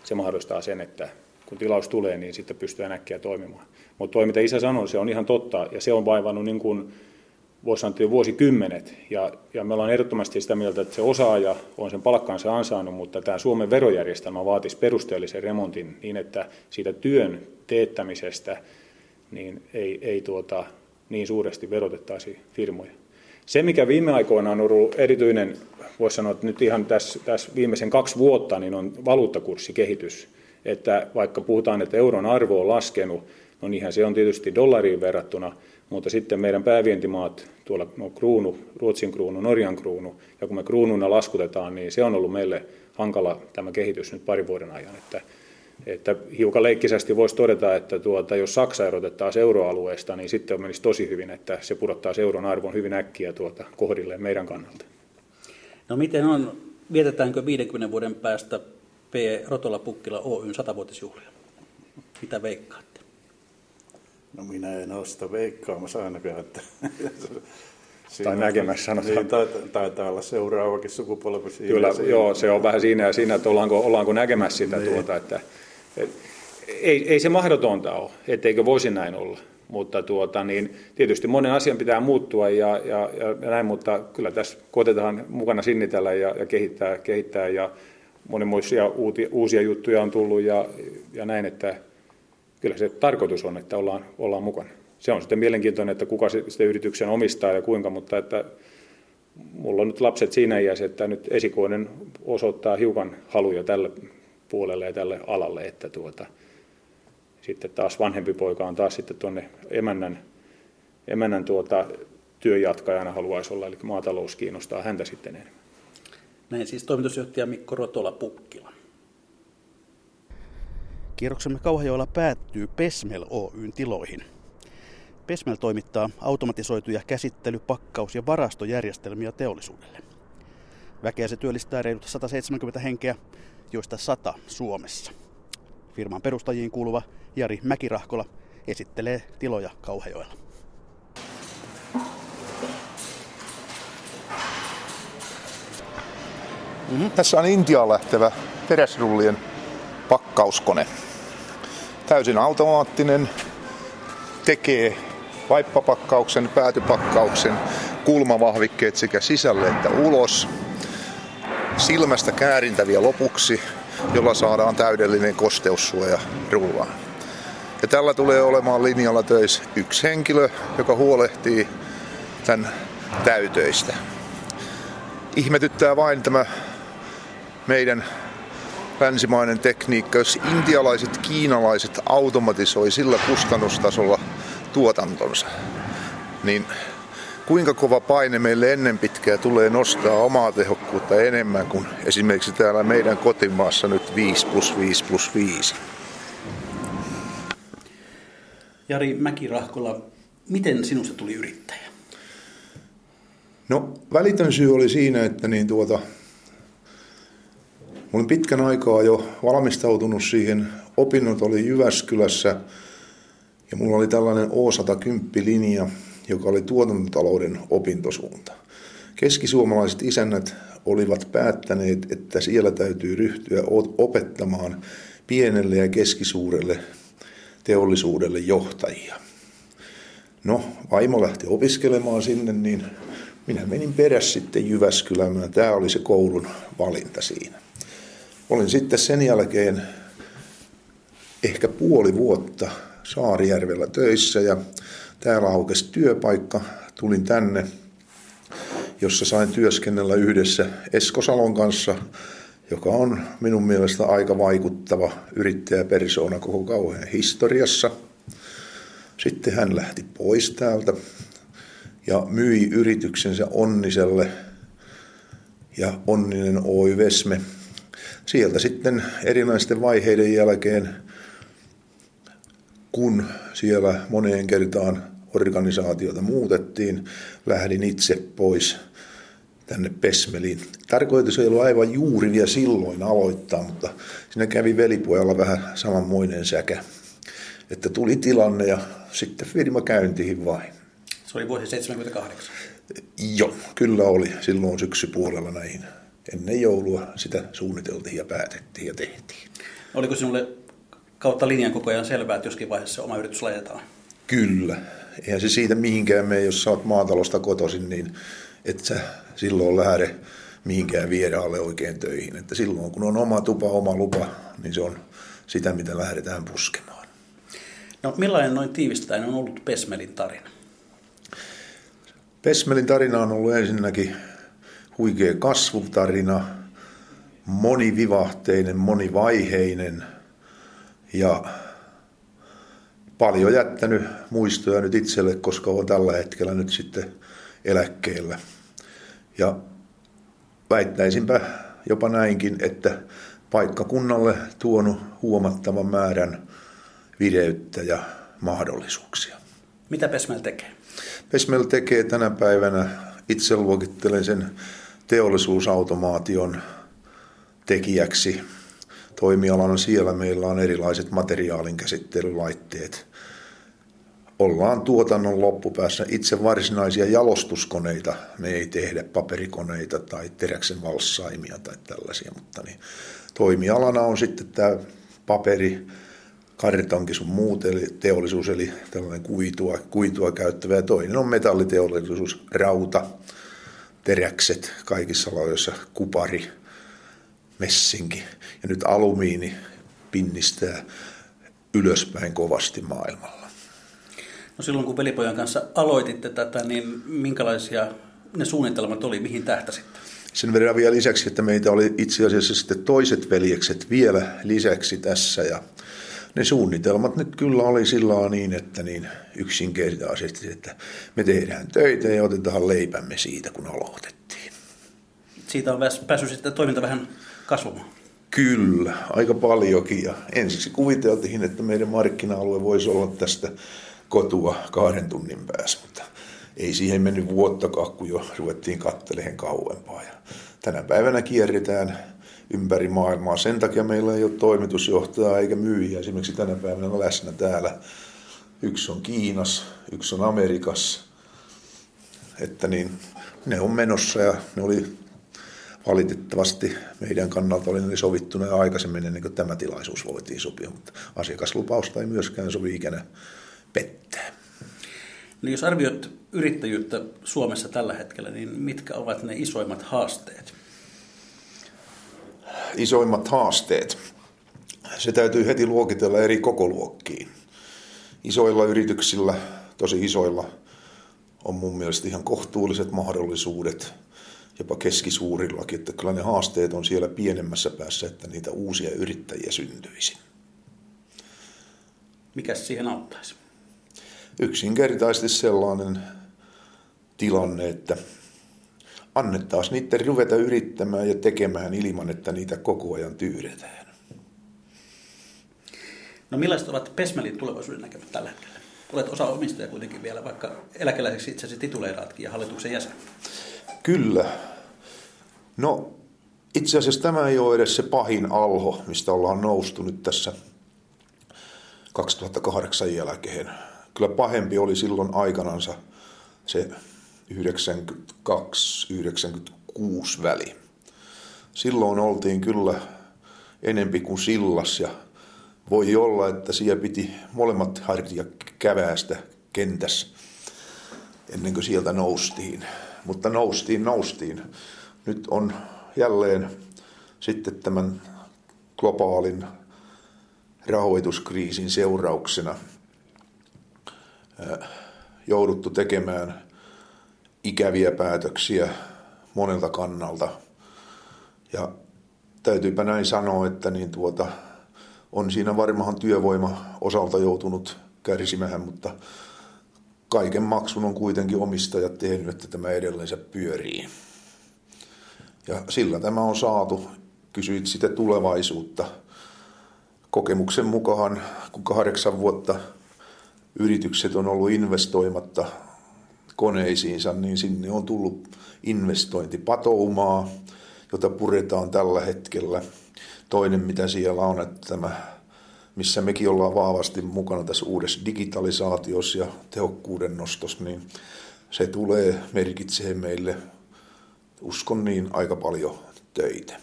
se mahdollistaa sen, että kun tilaus tulee, niin sitten pystytään äkkiä toimimaan. Mutta toi, mitä isä sanoi, se on ihan totta, ja se on vaivannut niin kuin voisi sanoa, jo vuosikymmenet. Ja, ja me ollaan ehdottomasti sitä mieltä, että se osaaja on sen palkkaansa ansainnut, mutta tämä Suomen verojärjestelmä vaatisi perusteellisen remontin niin, että siitä työn teettämisestä niin ei, ei tuota, niin suuresti verotettaisi firmoja. Se, mikä viime aikoina on ollut erityinen, voisi sanoa, että nyt ihan tässä, tässä viimeisen kaksi vuotta, niin on valuuttakurssikehitys. Että vaikka puhutaan, että euron arvo on laskenut, no niinhän se on tietysti dollariin verrattuna, mutta sitten meidän päävientimaat, tuolla no, kruunu, Ruotsin kruunu, Norjan kruunu, ja kun me kruununa laskutetaan, niin se on ollut meille hankala tämä kehitys nyt parin vuoden ajan. Että, että hiukan leikkisästi voisi todeta, että tuota, jos Saksa erotettaisiin euroalueesta, niin sitten menisi tosi hyvin, että se pudottaa euron arvon hyvin äkkiä tuota kohdilleen meidän kannalta. No miten on, vietetäänkö 50 vuoden päästä P. Rotola Pukkila Oyn 100-vuotisjuhlia? Mitä veikkaat? No minä en ole sitä veikkaamassa ainakaan, että tai näkemässä sanotaan. Niin, taitaa, taitaa olla seuraavakin sukupolvi siinä. Kyllä, siinä. joo, se on vähän siinä ja siinä, että ollaanko, ollaanko näkemässä sitä niin. tuota, että et, ei, ei se mahdotonta ole, etteikö voisi näin olla. Mutta tuota, niin tietysti monen asian pitää muuttua ja, ja, ja näin, mutta kyllä tässä koitetaan mukana sinnitellä ja, ja kehittää, kehittää ja monenmoisia uusia juttuja on tullut ja, ja näin, että kyllä se tarkoitus on, että ollaan, ollaan mukana. Se on sitten mielenkiintoinen, että kuka sitä yrityksen omistaa ja kuinka, mutta että mulla on nyt lapset siinä iässä, että nyt esikoinen osoittaa hiukan haluja tälle puolelle ja tälle alalle, että tuota, sitten taas vanhempi poika on taas sitten tuonne emännän, emännän tuota, työjatkajana haluaisi olla, eli maatalous kiinnostaa häntä sitten enemmän. Näin siis toimitusjohtaja Mikko Rotola-Pukkila. Kierroksemme Kauhajoella päättyy Pesmel Oyn tiloihin. Pesmel toimittaa automatisoituja käsittely-, pakkaus- ja varastojärjestelmiä teollisuudelle. Väkeä se työllistää reilut 170 henkeä, joista 100 Suomessa. Firman perustajiin kuuluva Jari Mäkirahkola esittelee tiloja Kauhajoella. Mm-hmm. Tässä on Intiaan lähtevä teräsrullien pakkauskone. Täysin automaattinen, tekee vaippapakkauksen, päätypakkauksen, kulmavahvikkeet sekä sisälle että ulos. Silmästä käärintäviä lopuksi, jolla saadaan täydellinen kosteussuoja rullaan. Ja tällä tulee olemaan linjalla töissä yksi henkilö, joka huolehtii tämän täytöistä. Ihmetyttää vain tämä meidän länsimainen tekniikka, jos intialaiset, kiinalaiset automatisoi sillä kustannustasolla tuotantonsa, niin kuinka kova paine meille ennen pitkää tulee nostaa omaa tehokkuutta enemmän kuin esimerkiksi täällä meidän kotimaassa nyt 5 plus 5 plus 5. Jari Mäki-Rahkola, miten sinusta tuli yrittäjä? No välitön syy oli siinä, että niin tuota, olin pitkän aikaa jo valmistautunut siihen. Opinnot oli Jyväskylässä ja mulla oli tällainen O110-linja, joka oli tuotantotalouden opintosuunta. Keskisuomalaiset isännät olivat päättäneet, että siellä täytyy ryhtyä opettamaan pienelle ja keskisuurelle teollisuudelle johtajia. No, vaimo lähti opiskelemaan sinne, niin minä menin perässä sitten Jyväskylään. Tämä oli se koulun valinta siinä. Olin sitten sen jälkeen ehkä puoli vuotta Saarijärvellä töissä ja täällä aukesi työpaikka. Tulin tänne, jossa sain työskennellä yhdessä Esko Salon kanssa, joka on minun mielestä aika vaikuttava yrittäjäpersoona koko kauhean historiassa. Sitten hän lähti pois täältä ja myi yrityksensä Onniselle ja Onninen Oy Vesme. Sieltä sitten erinäisten vaiheiden jälkeen, kun siellä moneen kertaan organisaatiota muutettiin, lähdin itse pois tänne Pesmeliin. Tarkoitus ei ollut aivan juuri vielä silloin aloittaa, mutta siinä kävi velipojalla vähän samanmoinen säkä. Että tuli tilanne ja sitten firma käyntiin vain. Se oli vuosi 78. Joo, kyllä oli silloin syksypuolella näihin. Ennen joulua sitä suunniteltiin ja päätettiin ja tehtiin. Oliko sinulle kautta linjan koko ajan selvää, että joskin vaiheessa oma yritys laitetaan? Kyllä. Eihän se siitä mihinkään mene, jos sä oot maatalosta kotoisin, niin et sä silloin lähde mihinkään vieraalle oikein töihin. Että silloin kun on oma tupa, oma lupa, niin se on sitä, mitä lähdetään puskemaan. No millainen noin tiivistäen on ollut Pesmelin tarina? Pesmelin tarina on ollut ensinnäkin huikea kasvutarina, monivivahteinen, monivaiheinen ja paljon jättänyt muistoja nyt itselle, koska on tällä hetkellä nyt sitten eläkkeellä. Ja väittäisinpä jopa näinkin, että paikkakunnalle tuonut huomattavan määrän vireyttä ja mahdollisuuksia. Mitä Pesmel tekee? Pesmel tekee tänä päivänä, itse luokittelen sen teollisuusautomaation tekijäksi. Toimialana siellä meillä on erilaiset materiaalinkäsittelylaitteet. Ollaan tuotannon loppupäässä itse varsinaisia jalostuskoneita. Me ei tehdä paperikoneita tai teräksen valssaimia tai tällaisia, mutta niin, toimialana on sitten tämä paperi, kartonki sun muut, eli teollisuus, eli tällainen kuitua, kuitua käyttävä, ja toinen on metalliteollisuus, rauta, teräkset kaikissa lajoissa, kupari, messinki, ja nyt alumiini pinnistää ylöspäin kovasti maailmalla. No silloin kun velipojan kanssa aloititte tätä, niin minkälaisia ne suunnitelmat oli, mihin tähtäsitte? Sen verran vielä lisäksi, että meitä oli itse asiassa sitten toiset veljekset vielä lisäksi tässä ja ne suunnitelmat nyt kyllä oli sillä niin, että niin yksinkertaisesti, että me tehdään töitä ja otetaan leipämme siitä, kun aloitettiin. Siitä on päässyt sitten toiminta vähän kasvamaan. Kyllä, aika paljonkin. Ja ensiksi kuviteltiin, että meidän markkina-alue voisi olla tästä kotua kahden tunnin päässä, mutta ei siihen mennyt vuottakaan, kun jo ruvettiin katteleen kauempaa. Ja tänä päivänä kierretään ympäri maailmaa. Sen takia meillä ei ole toimitusjohtajaa eikä myyjiä esimerkiksi tänä päivänä läsnä täällä. Yksi on Kiinas, yksi on Amerikassa. Että niin, ne on menossa ja ne oli valitettavasti meidän kannalta oli ne sovittuna aikaisemmin ennen kuin tämä tilaisuus voitiin sopia, mutta asiakaslupausta ei myöskään sovi ikinä pettää. No jos arvioit yrittäjyyttä Suomessa tällä hetkellä, niin mitkä ovat ne isoimmat haasteet? Isoimmat haasteet. Se täytyy heti luokitella eri kokoluokkiin. Isoilla yrityksillä, tosi isoilla, on mun mielestä ihan kohtuulliset mahdollisuudet, jopa keskisuurillakin, että kyllä ne haasteet on siellä pienemmässä päässä, että niitä uusia yrittäjiä syntyisi. Mikä siihen auttaisi? yksinkertaisesti sellainen tilanne, että annettaisiin niiden ruveta yrittämään ja tekemään ilman, että niitä koko ajan tyydetään. No millaiset ovat Pesmelin tulevaisuuden näkemät tällä hetkellä? Olet osa omistaja kuitenkin vielä, vaikka eläkeläiseksi itse asiassa tituleeraatkin ja hallituksen jäsen. Kyllä. No itse asiassa tämä ei ole edes se pahin alho, mistä ollaan noustu nyt tässä 2008 jälkeen kyllä pahempi oli silloin aikanansa se 92-96 väli. Silloin oltiin kyllä enempi kuin sillas ja voi olla, että siellä piti molemmat hartia kävästä kentässä ennen kuin sieltä noustiin. Mutta noustiin, noustiin. Nyt on jälleen sitten tämän globaalin rahoituskriisin seurauksena – jouduttu tekemään ikäviä päätöksiä monelta kannalta. Ja täytyypä näin sanoa, että niin tuota, on siinä varmaan työvoima osalta joutunut kärsimään, mutta kaiken maksun on kuitenkin omistajat tehnyt, että tämä edelleensä pyörii. Ja sillä tämä on saatu. Kysyit sitä tulevaisuutta. Kokemuksen mukaan, kun kahdeksan vuotta yritykset on ollut investoimatta koneisiinsa, niin sinne on tullut investointipatoumaa, jota puretaan tällä hetkellä. Toinen, mitä siellä on, että tämä, missä mekin ollaan vahvasti mukana tässä uudessa digitalisaatiossa ja tehokkuuden nostossa, niin se tulee merkitsee meille, uskon niin, aika paljon töitä.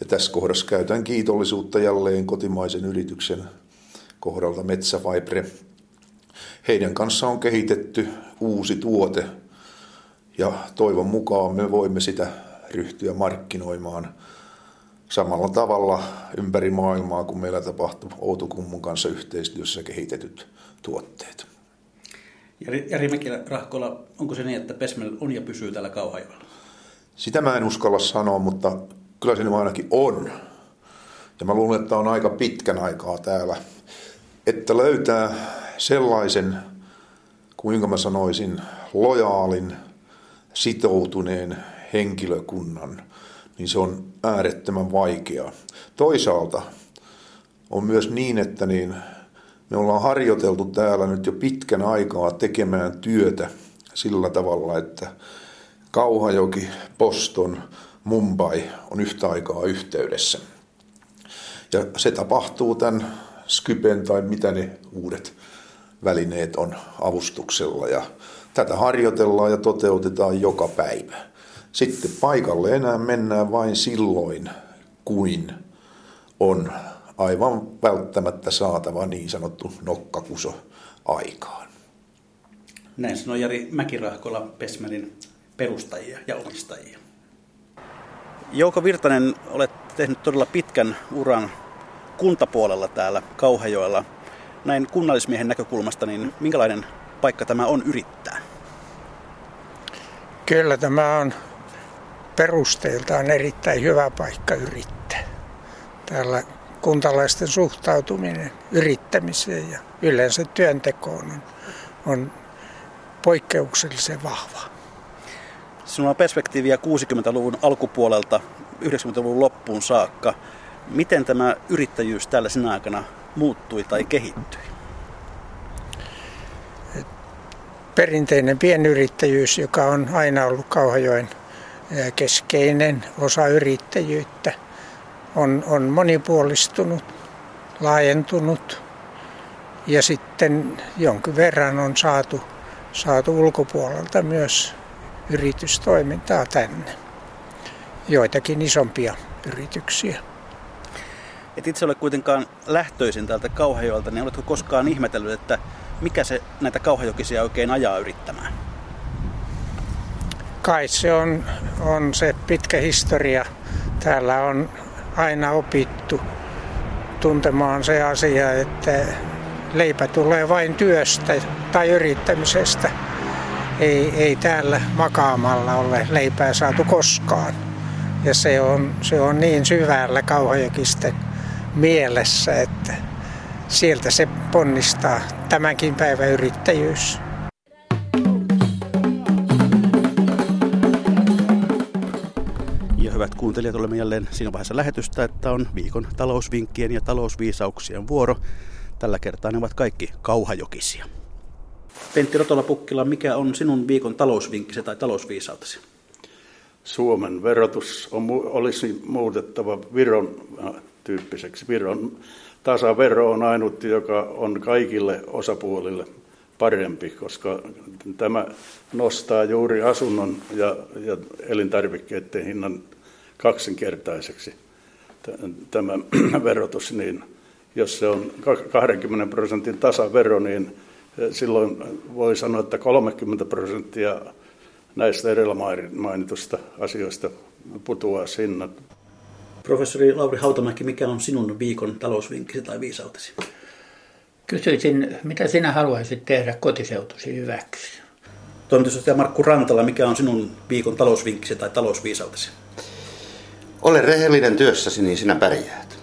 Ja tässä kohdassa käytän kiitollisuutta jälleen kotimaisen yrityksen kohdalta Metsäfibre, heidän kanssa on kehitetty uusi tuote ja toivon mukaan me voimme sitä ryhtyä markkinoimaan samalla tavalla ympäri maailmaa, kun meillä tapahtuu Outokummun kanssa yhteistyössä kehitetyt tuotteet. Jari Mäkilä Rahkola, onko se niin, että Pesmel on ja pysyy täällä Kauhajoella? Sitä mä en uskalla sanoa, mutta kyllä se ainakin on. Ja mä luulen, että on aika pitkän aikaa täällä. Että löytää sellaisen, kuinka mä sanoisin, lojaalin, sitoutuneen henkilökunnan, niin se on äärettömän vaikeaa. Toisaalta on myös niin, että niin me ollaan harjoiteltu täällä nyt jo pitkän aikaa tekemään työtä sillä tavalla, että Kauhajoki, Boston, Mumbai on yhtä aikaa yhteydessä. Ja se tapahtuu tämän Skypen tai mitä ne uudet välineet on avustuksella ja tätä harjoitellaan ja toteutetaan joka päivä. Sitten paikalle enää mennään vain silloin, kuin on aivan välttämättä saatava niin sanottu nokkakuso aikaan. Näin sanoi Jari Mäkirahkola Pesmelin perustajia ja omistajia. Jouko Virtanen, olet tehnyt todella pitkän uran kuntapuolella täällä Kauhajoella. Näin kunnallismiehen näkökulmasta, niin minkälainen paikka tämä on yrittää? Kyllä tämä on perusteiltaan erittäin hyvä paikka yrittää. Täällä kuntalaisten suhtautuminen yrittämiseen ja yleensä työntekoon on, on poikkeuksellisen vahva. Sinulla on perspektiiviä 60-luvun alkupuolelta 90-luvun loppuun saakka. Miten tämä yrittäjyys tällä sinä aikana muuttui tai kehittyi? Perinteinen pienyrittäjyys, joka on aina ollut Kauhajoen keskeinen osa yrittäjyyttä, on, on monipuolistunut, laajentunut ja sitten jonkin verran on saatu, saatu ulkopuolelta myös yritystoimintaa tänne. Joitakin isompia yrityksiä. Et itse ole kuitenkaan lähtöisin täältä Kauhajoelta, niin oletko koskaan ihmetellyt, että mikä se näitä kauhajokisia oikein ajaa yrittämään? Kai se on, on se pitkä historia. Täällä on aina opittu tuntemaan se asia, että leipä tulee vain työstä tai yrittämisestä. Ei, ei täällä makaamalla ole leipää saatu koskaan. Ja se on, se on niin syvällä kauhajokisten mielessä, että sieltä se ponnistaa tämänkin päivän yrittäjyys. Ja hyvät kuuntelijat, olemme jälleen siinä vaiheessa lähetystä, että on viikon talousvinkkien ja talousviisauksien vuoro. Tällä kertaa ne ovat kaikki kauhajokisia. Pentti Rotola-Pukkila, mikä on sinun viikon talousvinkkisi tai talousviisautesi? Suomen verotus on, olisi muutettava Viron äh, tyyppiseksi. Viron tasavero on ainut, joka on kaikille osapuolille parempi, koska tämä nostaa juuri asunnon ja, ja elintarvikkeiden hinnan kaksinkertaiseksi tämä verotus, niin jos se on 20 prosentin tasavero, niin silloin voi sanoa, että 30 prosenttia näistä edellä mainitusta asioista putoaa sinne. Professori Lauri Hautamäki, mikä on sinun viikon talousvinkkisi tai viisautesi? Kysyisin, mitä sinä haluaisit tehdä kotiseutusi hyväksi? Toimitusjohtaja Markku Rantala, mikä on sinun viikon talousvinkkisi tai talousviisautesi? Ole rehellinen työssäsi, niin sinä pärjäät.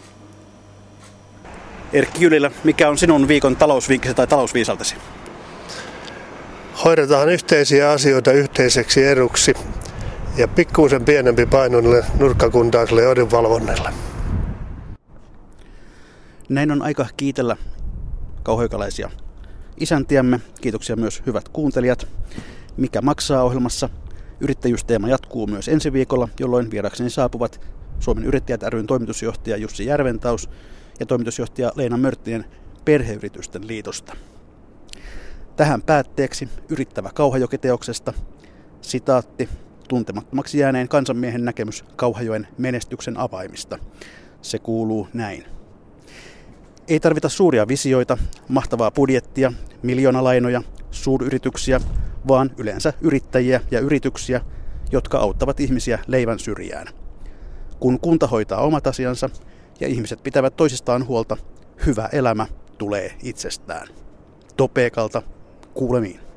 Erkki Jylilä, mikä on sinun viikon talousvinkkisi tai talousviisautesi? Hoidetaan yhteisiä asioita yhteiseksi eduksi ja pikkuisen pienempi paino nurkkakuntaiselle odinvalvonnalle. Näin on aika kiitellä kauhoikalaisia isäntiämme. Kiitoksia myös hyvät kuuntelijat. Mikä maksaa ohjelmassa? Yrittäjyysteema jatkuu myös ensi viikolla, jolloin vierakseni saapuvat Suomen yrittäjät ryn toimitusjohtaja Jussi Järventaus ja toimitusjohtaja Leena Mörttinen Perheyritysten liitosta. Tähän päätteeksi yrittävä kauhajokiteoksesta sitaatti tuntemattomaksi jääneen kansanmiehen näkemys Kauhajoen menestyksen avaimista. Se kuuluu näin. Ei tarvita suuria visioita, mahtavaa budjettia, miljoonalainoja, suuryrityksiä, vaan yleensä yrittäjiä ja yrityksiä, jotka auttavat ihmisiä leivän syrjään. Kun kunta hoitaa omat asiansa ja ihmiset pitävät toisistaan huolta, hyvä elämä tulee itsestään. Topeekalta kuulemiin.